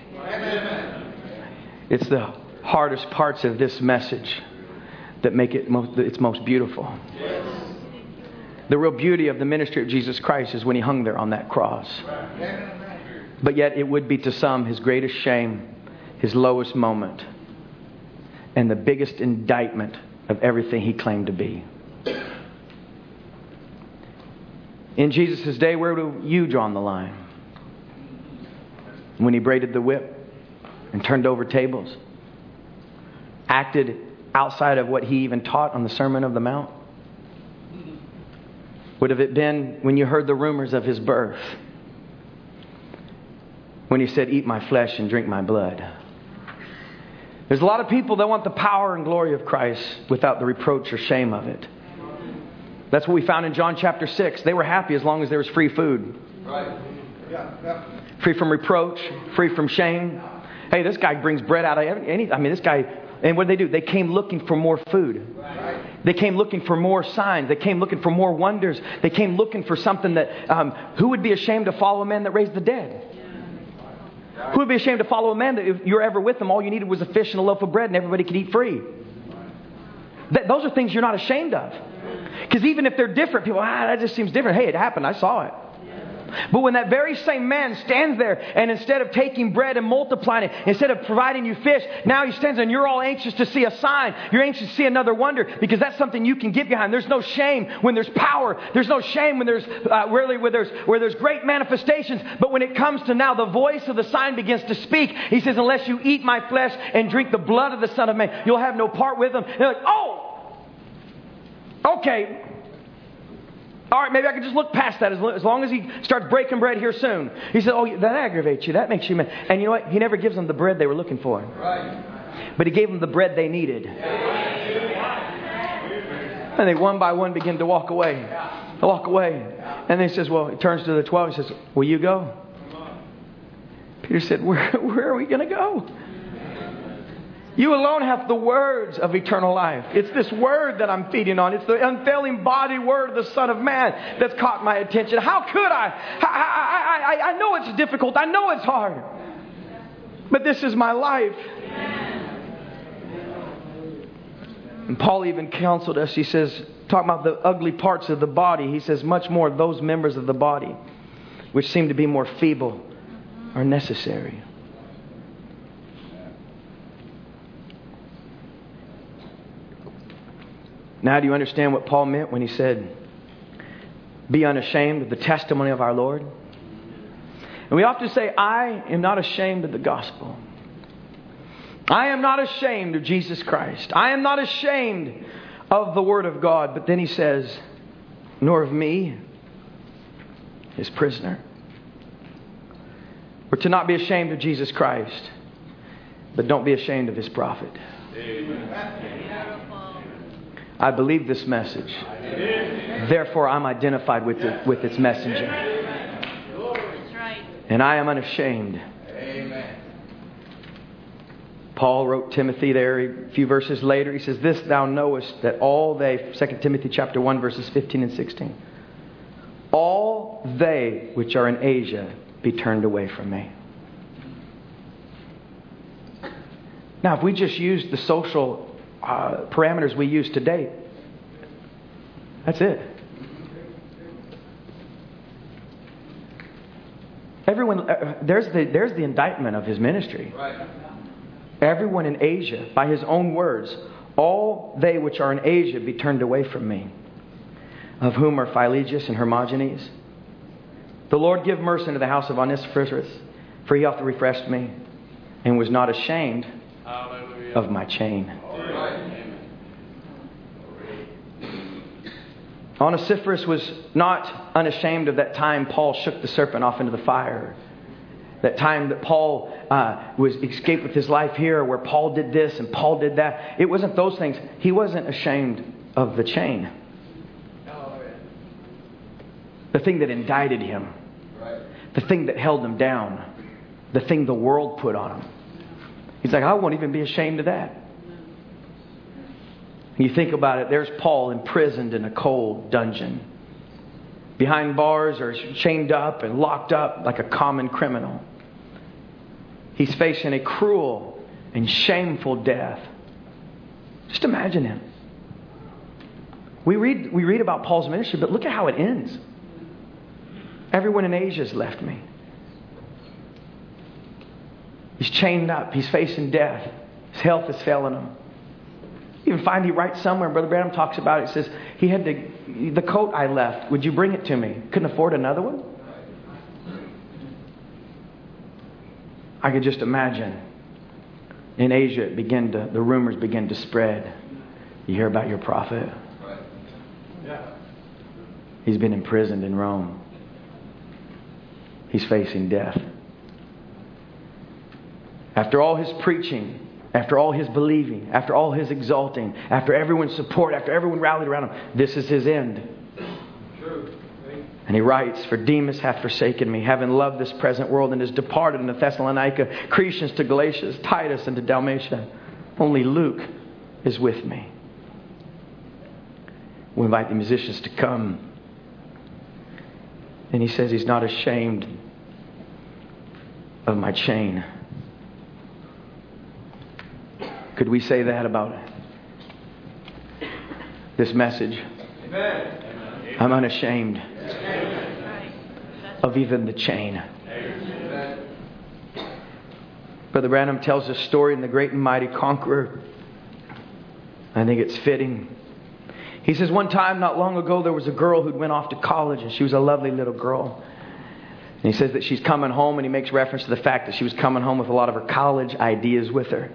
It's the hardest parts of this message that make it most, its most beautiful. The real beauty of the ministry of Jesus Christ is when he hung there on that cross. But yet, it would be to some his greatest shame, his lowest moment, and the biggest indictment of everything he claimed to be. In Jesus' day, where do you draw the line? When he braided the whip and turned over tables? acted outside of what he even taught on the Sermon of the Mount? Would have it been when you heard the rumors of his birth? When he said, Eat my flesh and drink my blood? There's a lot of people that want the power and glory of Christ without the reproach or shame of it. That's what we found in John chapter 6. They were happy as long as there was free food. Right. Yeah, yeah. Free from reproach, free from shame. Hey, this guy brings bread out of any. I mean, this guy and what did they do? They came looking for more food. They came looking for more signs. They came looking for more wonders. They came looking for something that, um, who would be ashamed to follow a man that raised the dead? Who would be ashamed to follow a man that if you're ever with them, all you needed was a fish and a loaf of bread and everybody could eat free? That, those are things you're not ashamed of. Because even if they're different, people, ah, that just seems different. Hey, it happened. I saw it. But when that very same man stands there and instead of taking bread and multiplying it, instead of providing you fish, now he stands and you're all anxious to see a sign. You're anxious to see another wonder because that's something you can get behind. There's no shame when there's power. There's no shame when there's uh, really where there's where there's great manifestations. But when it comes to now, the voice of the sign begins to speak. He says, "Unless you eat my flesh and drink the blood of the Son of Man, you'll have no part with him." And they're like, "Oh, okay." All right, maybe I can just look past that as long as he starts breaking bread here soon. He said, Oh, that aggravates you. That makes you mad. And you know what? He never gives them the bread they were looking for. Right. But he gave them the bread they needed. And they one by one begin to walk away. They walk away. And then he says, Well, he turns to the 12. He says, Will you go? Peter said, Where, where are we going to go? You alone have the words of eternal life. It's this word that I'm feeding on. It's the unfailing body word of the Son of Man that's caught my attention. How could I? I, I, I, I know it's difficult. I know it's hard. But this is my life. And Paul even counseled us. He says, talking about the ugly parts of the body, he says, much more those members of the body which seem to be more feeble are necessary. Now, do you understand what Paul meant when he said, Be unashamed of the testimony of our Lord? And we often say, I am not ashamed of the gospel. I am not ashamed of Jesus Christ. I am not ashamed of the Word of God. But then he says, Nor of me, his prisoner. We're to not be ashamed of Jesus Christ, but don't be ashamed of his prophet. Amen. I believe this message. Therefore, I'm identified with, it, with its messenger. And I am unashamed. Paul wrote Timothy there a few verses later. He says, This thou knowest that all they, 2 Timothy chapter 1, verses 15 and 16, all they which are in Asia be turned away from me. Now, if we just use the social uh, parameters we use today. That's it. Everyone, uh, there's the, there's the indictment of his ministry. Right. Everyone in Asia, by his own words, all they which are in Asia be turned away from me, of whom are Phygelus and Hermogenes. The Lord give mercy unto the house of Onesiphorus, for he hath refreshed me, and was not ashamed Hallelujah. of my chain. Onesiphorus was not unashamed of that time Paul shook the serpent off into the fire. That time that Paul uh, was escaped with his life here, where Paul did this and Paul did that. It wasn't those things. He wasn't ashamed of the chain. The thing that indicted him. The thing that held him down. The thing the world put on him. He's like, I won't even be ashamed of that. You think about it, there's Paul imprisoned in a cold dungeon, behind bars or chained up and locked up like a common criminal. He's facing a cruel and shameful death. Just imagine him. We read, we read about Paul's ministry, but look at how it ends. Everyone in Asia has left me. He's chained up. He's facing death. His health is failing him. You even find he writes somewhere, Brother Branham talks about it. Says, He had the, the coat I left. Would you bring it to me? Couldn't afford another one? I could just imagine. In Asia, it began to, the rumors begin to spread. You hear about your prophet? He's been imprisoned in Rome. He's facing death. After all his preaching, after all his believing, after all his exalting, after everyone's support, after everyone rallied around him, this is his end. And he writes, For Demas hath forsaken me, having loved this present world, and is departed into Thessalonica, Crescens to Galatia, Titus into Dalmatia. Only Luke is with me. We invite the musicians to come. And he says he's not ashamed of my chain. Could we say that about this message? Amen. I'm unashamed of even the chain. Brother Branham tells a story in The Great and Mighty Conqueror. I think it's fitting. He says, One time, not long ago, there was a girl who'd went off to college, and she was a lovely little girl. And he says that she's coming home, and he makes reference to the fact that she was coming home with a lot of her college ideas with her.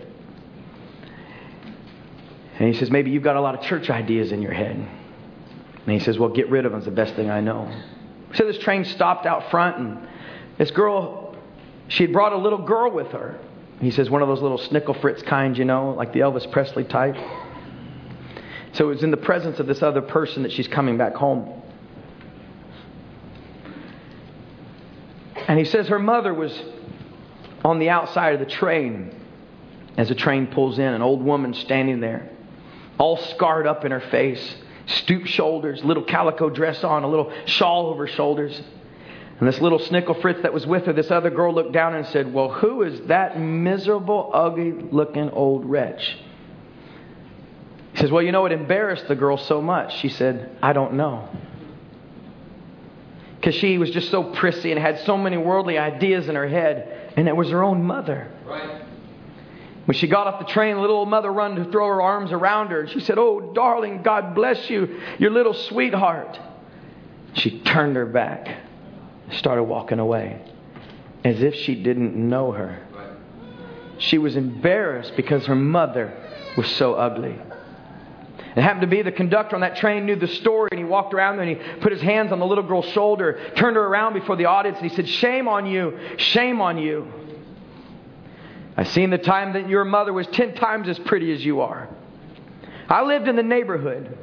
And he says, Maybe you've got a lot of church ideas in your head. And he says, Well, get rid of them. It's the best thing I know. So this train stopped out front, and this girl, she had brought a little girl with her. He says, One of those little snickle fritz kind, you know, like the Elvis Presley type. So it was in the presence of this other person that she's coming back home. And he says her mother was on the outside of the train as the train pulls in, an old woman standing there, all scarred up in her face, stooped shoulders, little calico dress on, a little shawl over shoulders. And this little snickle Fritz that was with her, this other girl looked down and said, Well, who is that miserable, ugly looking old wretch? He says, Well, you know, it embarrassed the girl so much. She said, I don't know because she was just so prissy and had so many worldly ideas in her head, and it was her own mother. Right. When she got off the train, the little old mother run to throw her arms around her, and she said, Oh, darling, God bless you, your little sweetheart. She turned her back, and started walking away, as if she didn't know her. She was embarrassed because her mother was so ugly. It happened to be the conductor on that train knew the story, and he walked around and he put his hands on the little girl's shoulder, turned her around before the audience, and he said, Shame on you, shame on you. I seen the time that your mother was ten times as pretty as you are. I lived in the neighborhood.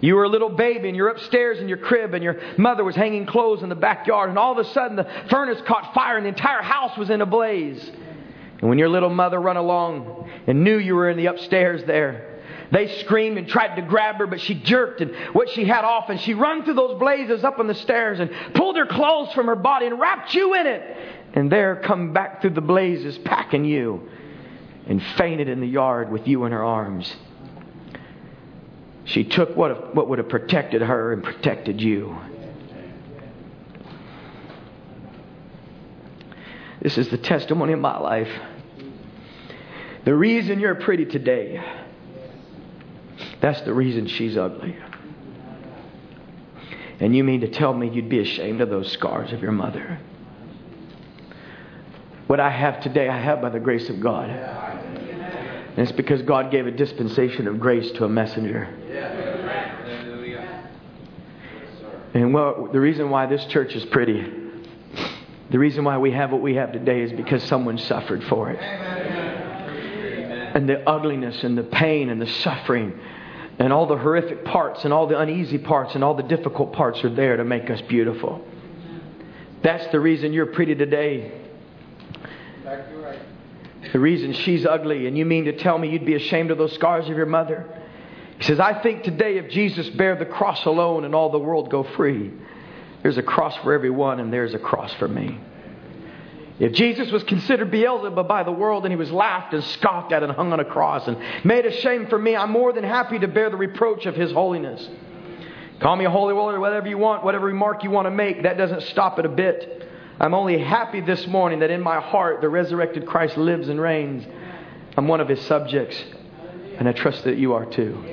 You were a little baby and you're upstairs in your crib and your mother was hanging clothes in the backyard and all of a sudden the furnace caught fire and the entire house was in a blaze. And when your little mother run along and knew you were in the upstairs there, they screamed and tried to grab her, but she jerked and what she had off, and she run through those blazes up on the stairs and pulled her clothes from her body and wrapped you in it. And there, come back through the blazes, packing you, and fainted in the yard with you in her arms. She took what, what would have protected her and protected you. This is the testimony of my life. The reason you're pretty today that's the reason she's ugly. And you mean to tell me you'd be ashamed of those scars of your mother? What I have today, I have by the grace of God. And it's because God gave a dispensation of grace to a messenger. And well, the reason why this church is pretty, the reason why we have what we have today is because someone suffered for it. And the ugliness and the pain and the suffering and all the horrific parts and all the uneasy parts and all the difficult parts are there to make us beautiful. That's the reason you're pretty today. The reason she's ugly, and you mean to tell me you'd be ashamed of those scars of your mother? He says, I think today if Jesus bare the cross alone and all the world go free, there's a cross for everyone and there's a cross for me. If Jesus was considered Beelzebub by the world and he was laughed and scoffed at and hung on a cross and made a shame for me, I'm more than happy to bear the reproach of his holiness. Call me a holy warrior, whatever you want, whatever remark you want to make, that doesn't stop it a bit. I'm only happy this morning that in my heart the resurrected Christ lives and reigns. I'm one of his subjects, and I trust that you are too.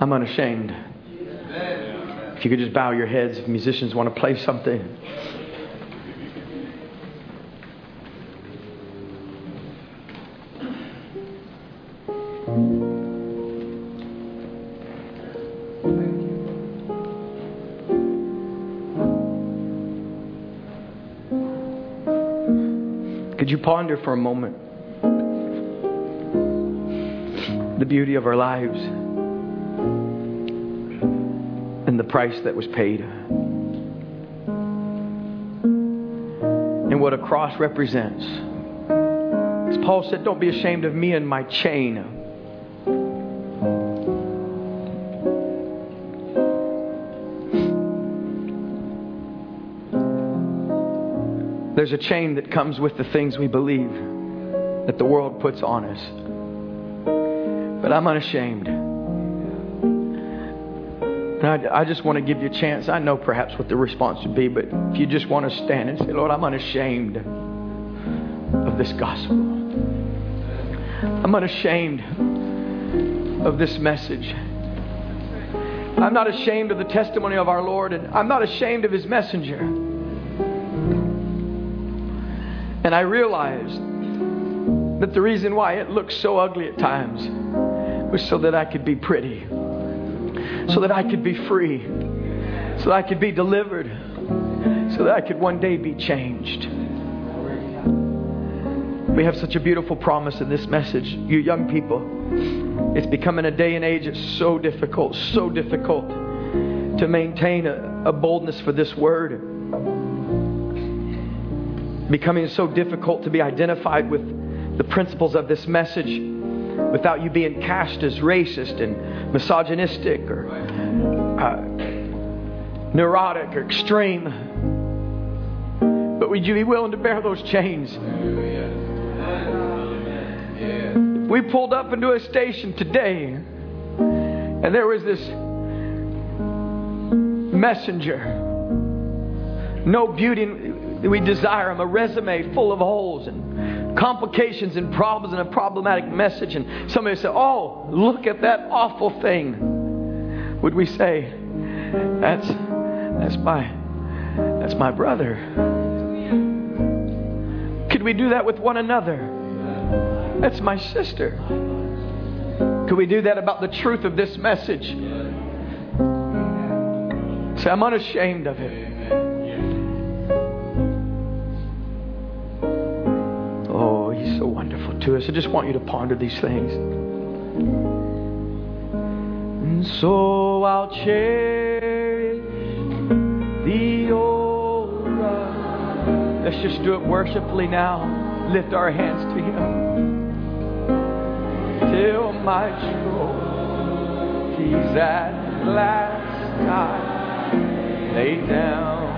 I'm unashamed. If you could just bow your heads, if musicians want to play something. Could you ponder for a moment the beauty of our lives and the price that was paid? And what a cross represents. As Paul said, Don't be ashamed of me and my chain. There's a chain that comes with the things we believe that the world puts on us. But I'm unashamed. And I, I just want to give you a chance. I know perhaps what the response would be, but if you just want to stand and say, Lord, I'm unashamed of this gospel. I'm unashamed of this message. I'm not ashamed of the testimony of our Lord, and I'm not ashamed of his messenger. And I realized that the reason why it looked so ugly at times was so that I could be pretty, so that I could be free, so that I could be delivered, so that I could one day be changed. We have such a beautiful promise in this message, you young people. It's becoming a day and age it's so difficult, so difficult to maintain a, a boldness for this word. Becoming so difficult to be identified with the principles of this message without you being cast as racist and misogynistic or uh, neurotic or extreme. But would you be willing to bear those chains? We pulled up into a station today and there was this messenger, no beauty we desire him, a resume full of holes and complications and problems and a problematic message, and somebody say, Oh, look at that awful thing, would we say, That's that's my that's my brother? Could we do that with one another? That's my sister. Could we do that about the truth of this message? Say, I'm unashamed of it. To us. I just want you to ponder these things. And so I'll cherish the old. Let's just do it worshipfully now. Lift our hands to Him. Till my trophies at last I lay down.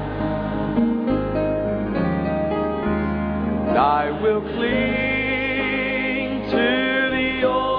I will cling to the old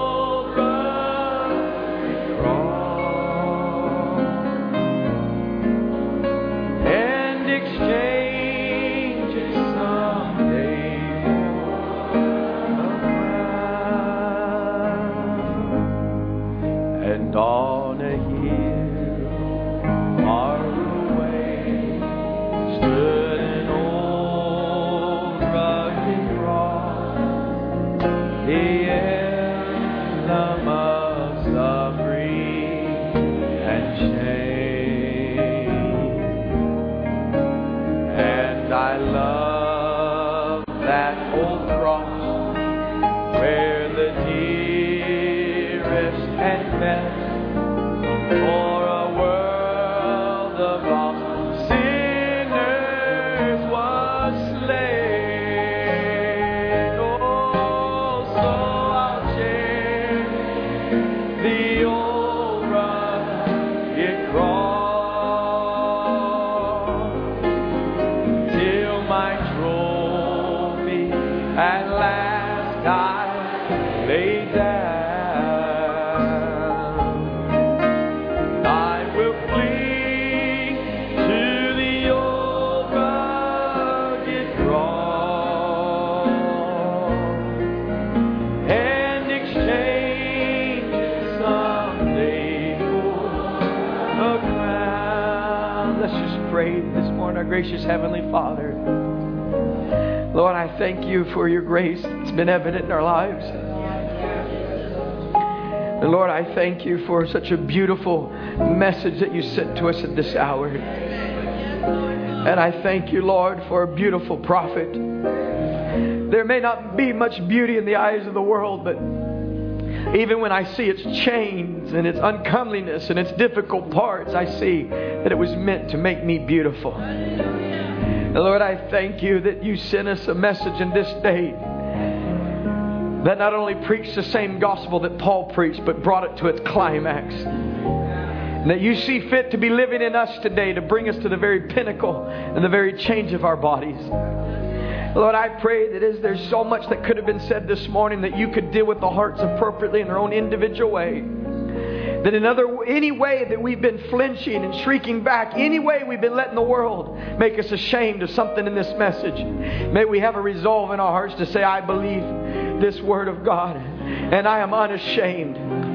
thank you for your grace that's been evident in our lives. And Lord, I thank you for such a beautiful message that you sent to us at this hour. And I thank you, Lord, for a beautiful prophet. There may not be much beauty in the eyes of the world, but even when I see its chains and its uncomeliness and its difficult parts, I see that it was meant to make me beautiful. And Lord, I thank you that you sent us a message in this day that not only preached the same gospel that Paul preached, but brought it to its climax. And that you see fit to be living in us today to bring us to the very pinnacle and the very change of our bodies. Lord, I pray that as there's so much that could have been said this morning, that you could deal with the hearts appropriately in their own individual way. That in other, any way that we've been flinching and shrieking back, any way we've been letting the world make us ashamed of something in this message, may we have a resolve in our hearts to say, I believe this word of God and I am unashamed.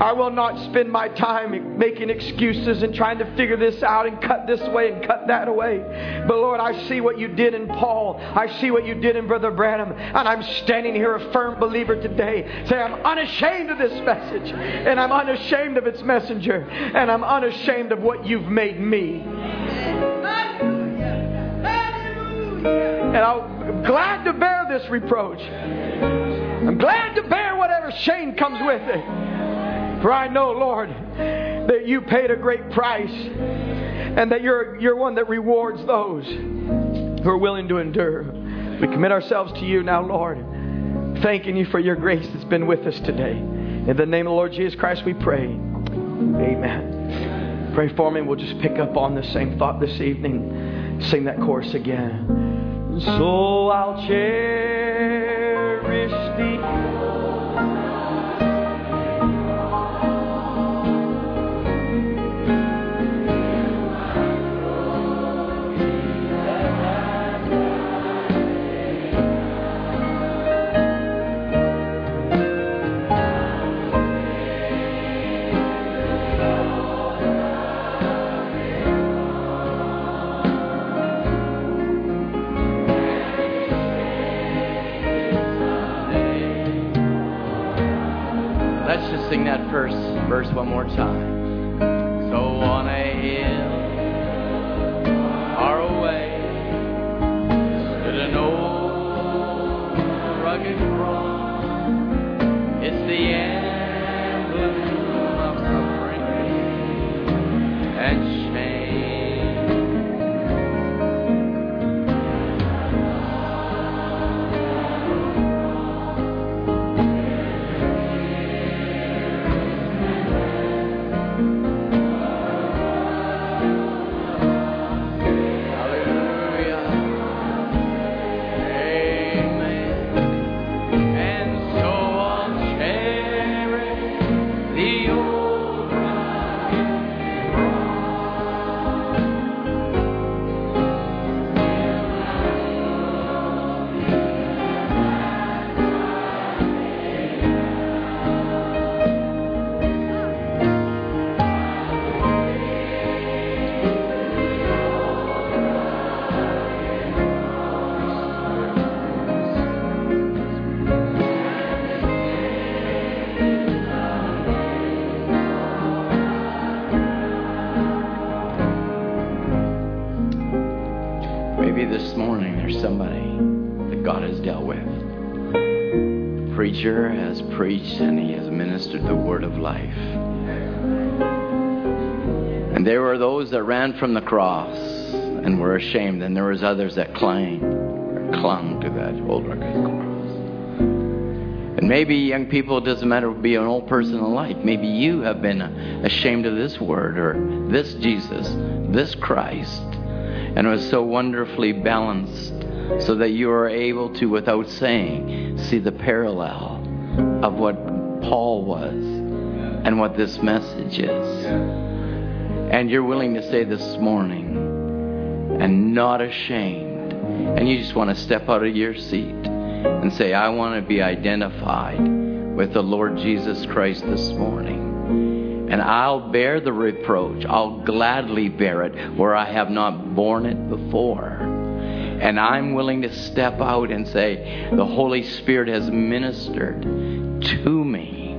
I will not spend my time making excuses and trying to figure this out and cut this way and cut that away. But Lord, I see what you did in Paul. I see what you did in Brother Branham. And I'm standing here a firm believer today. Say, I'm unashamed of this message. And I'm unashamed of its messenger. And I'm unashamed of what you've made me. And I'm glad to bear this reproach. I'm glad to bear whatever shame comes with it. For I know, Lord, that you paid a great price and that you're, you're one that rewards those who are willing to endure. We commit ourselves to you now, Lord, thanking you for your grace that's been with us today. In the name of the Lord Jesus Christ, we pray. Amen. Pray for me. We'll just pick up on the same thought this evening. Sing that chorus again. So I'll cherish thee. First verse one more time. So on a hill far away stood an old rugged cross. It's the emblem preached and he has ministered the word of life. And there were those that ran from the cross and were ashamed, and there was others that clung, clung to that old cross. And maybe young people, it doesn't matter be an old person alike. Maybe you have been ashamed of this word or this Jesus, this Christ, and it was so wonderfully balanced so that you are able to, without saying, see the parallel of what Paul was and what this message is. And you're willing to say this morning, and not ashamed, and you just want to step out of your seat and say, I want to be identified with the Lord Jesus Christ this morning. And I'll bear the reproach. I'll gladly bear it where I have not borne it before. And I'm willing to step out and say, The Holy Spirit has ministered to me.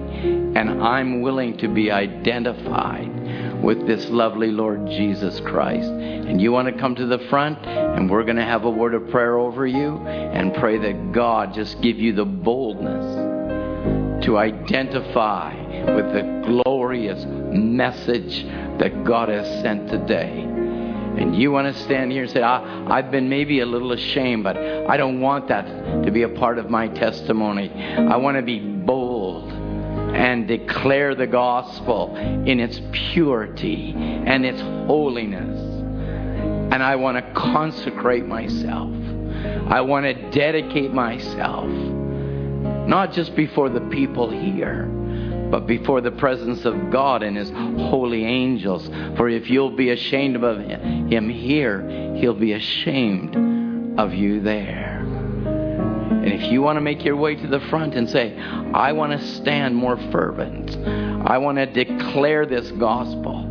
And I'm willing to be identified with this lovely Lord Jesus Christ. And you want to come to the front, and we're going to have a word of prayer over you and pray that God just give you the boldness to identify with the glorious message that God has sent today and you want to stand here and say, I, have been maybe a little ashamed, but I don't want that to be a part of my testimony. I want to be and declare the gospel in its purity and its holiness. And I want to consecrate myself. I want to dedicate myself, not just before the people here, but before the presence of God and His holy angels. For if you'll be ashamed of Him here, He'll be ashamed of you there. And if you want to make your way to the front and say, I want to stand more fervent, I want to declare this gospel,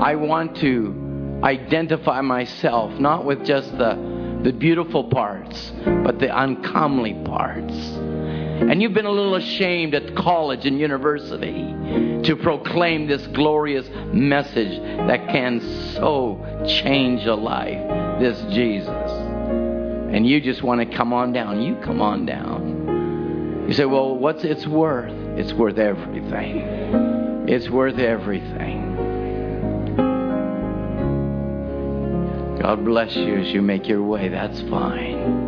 I want to identify myself not with just the, the beautiful parts, but the uncomely parts. And you've been a little ashamed at college and university to proclaim this glorious message that can so change a life, this Jesus. And you just want to come on down. You come on down. You say, well, what's it's worth? It's worth everything. It's worth everything. God bless you as you make your way. That's fine.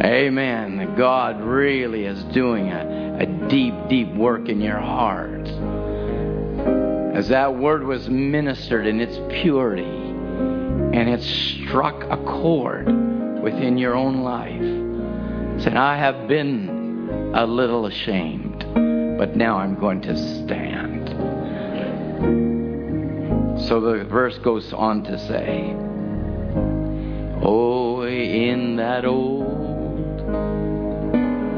Amen. God really is doing a, a deep, deep work in your heart. As that word was ministered in its purity and it struck a chord within your own life, saying, I have been a little ashamed, but now I'm going to stand. So the verse goes on to say, Oh, in that old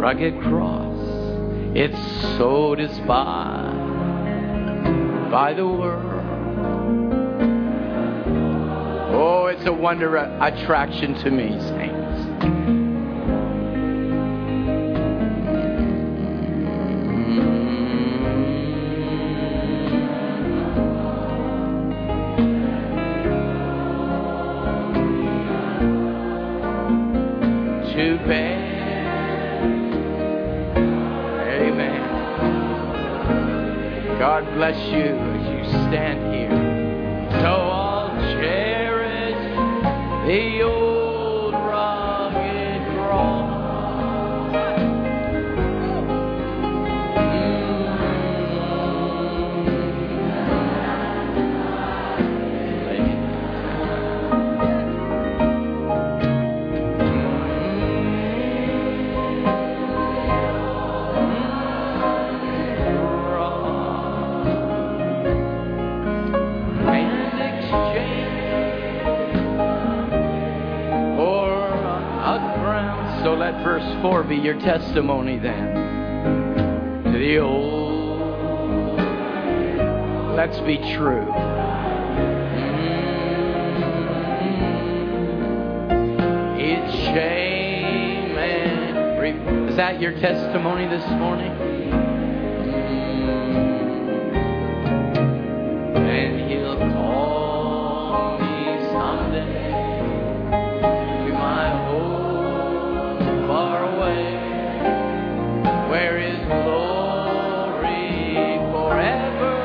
rugged cross. It's so despised by the world. Oh, it's a wonder attraction to me, saints. God bless you verse 4 be your testimony then to the old. Let's be true. Mm. It's shame and re- Is that your testimony this morning?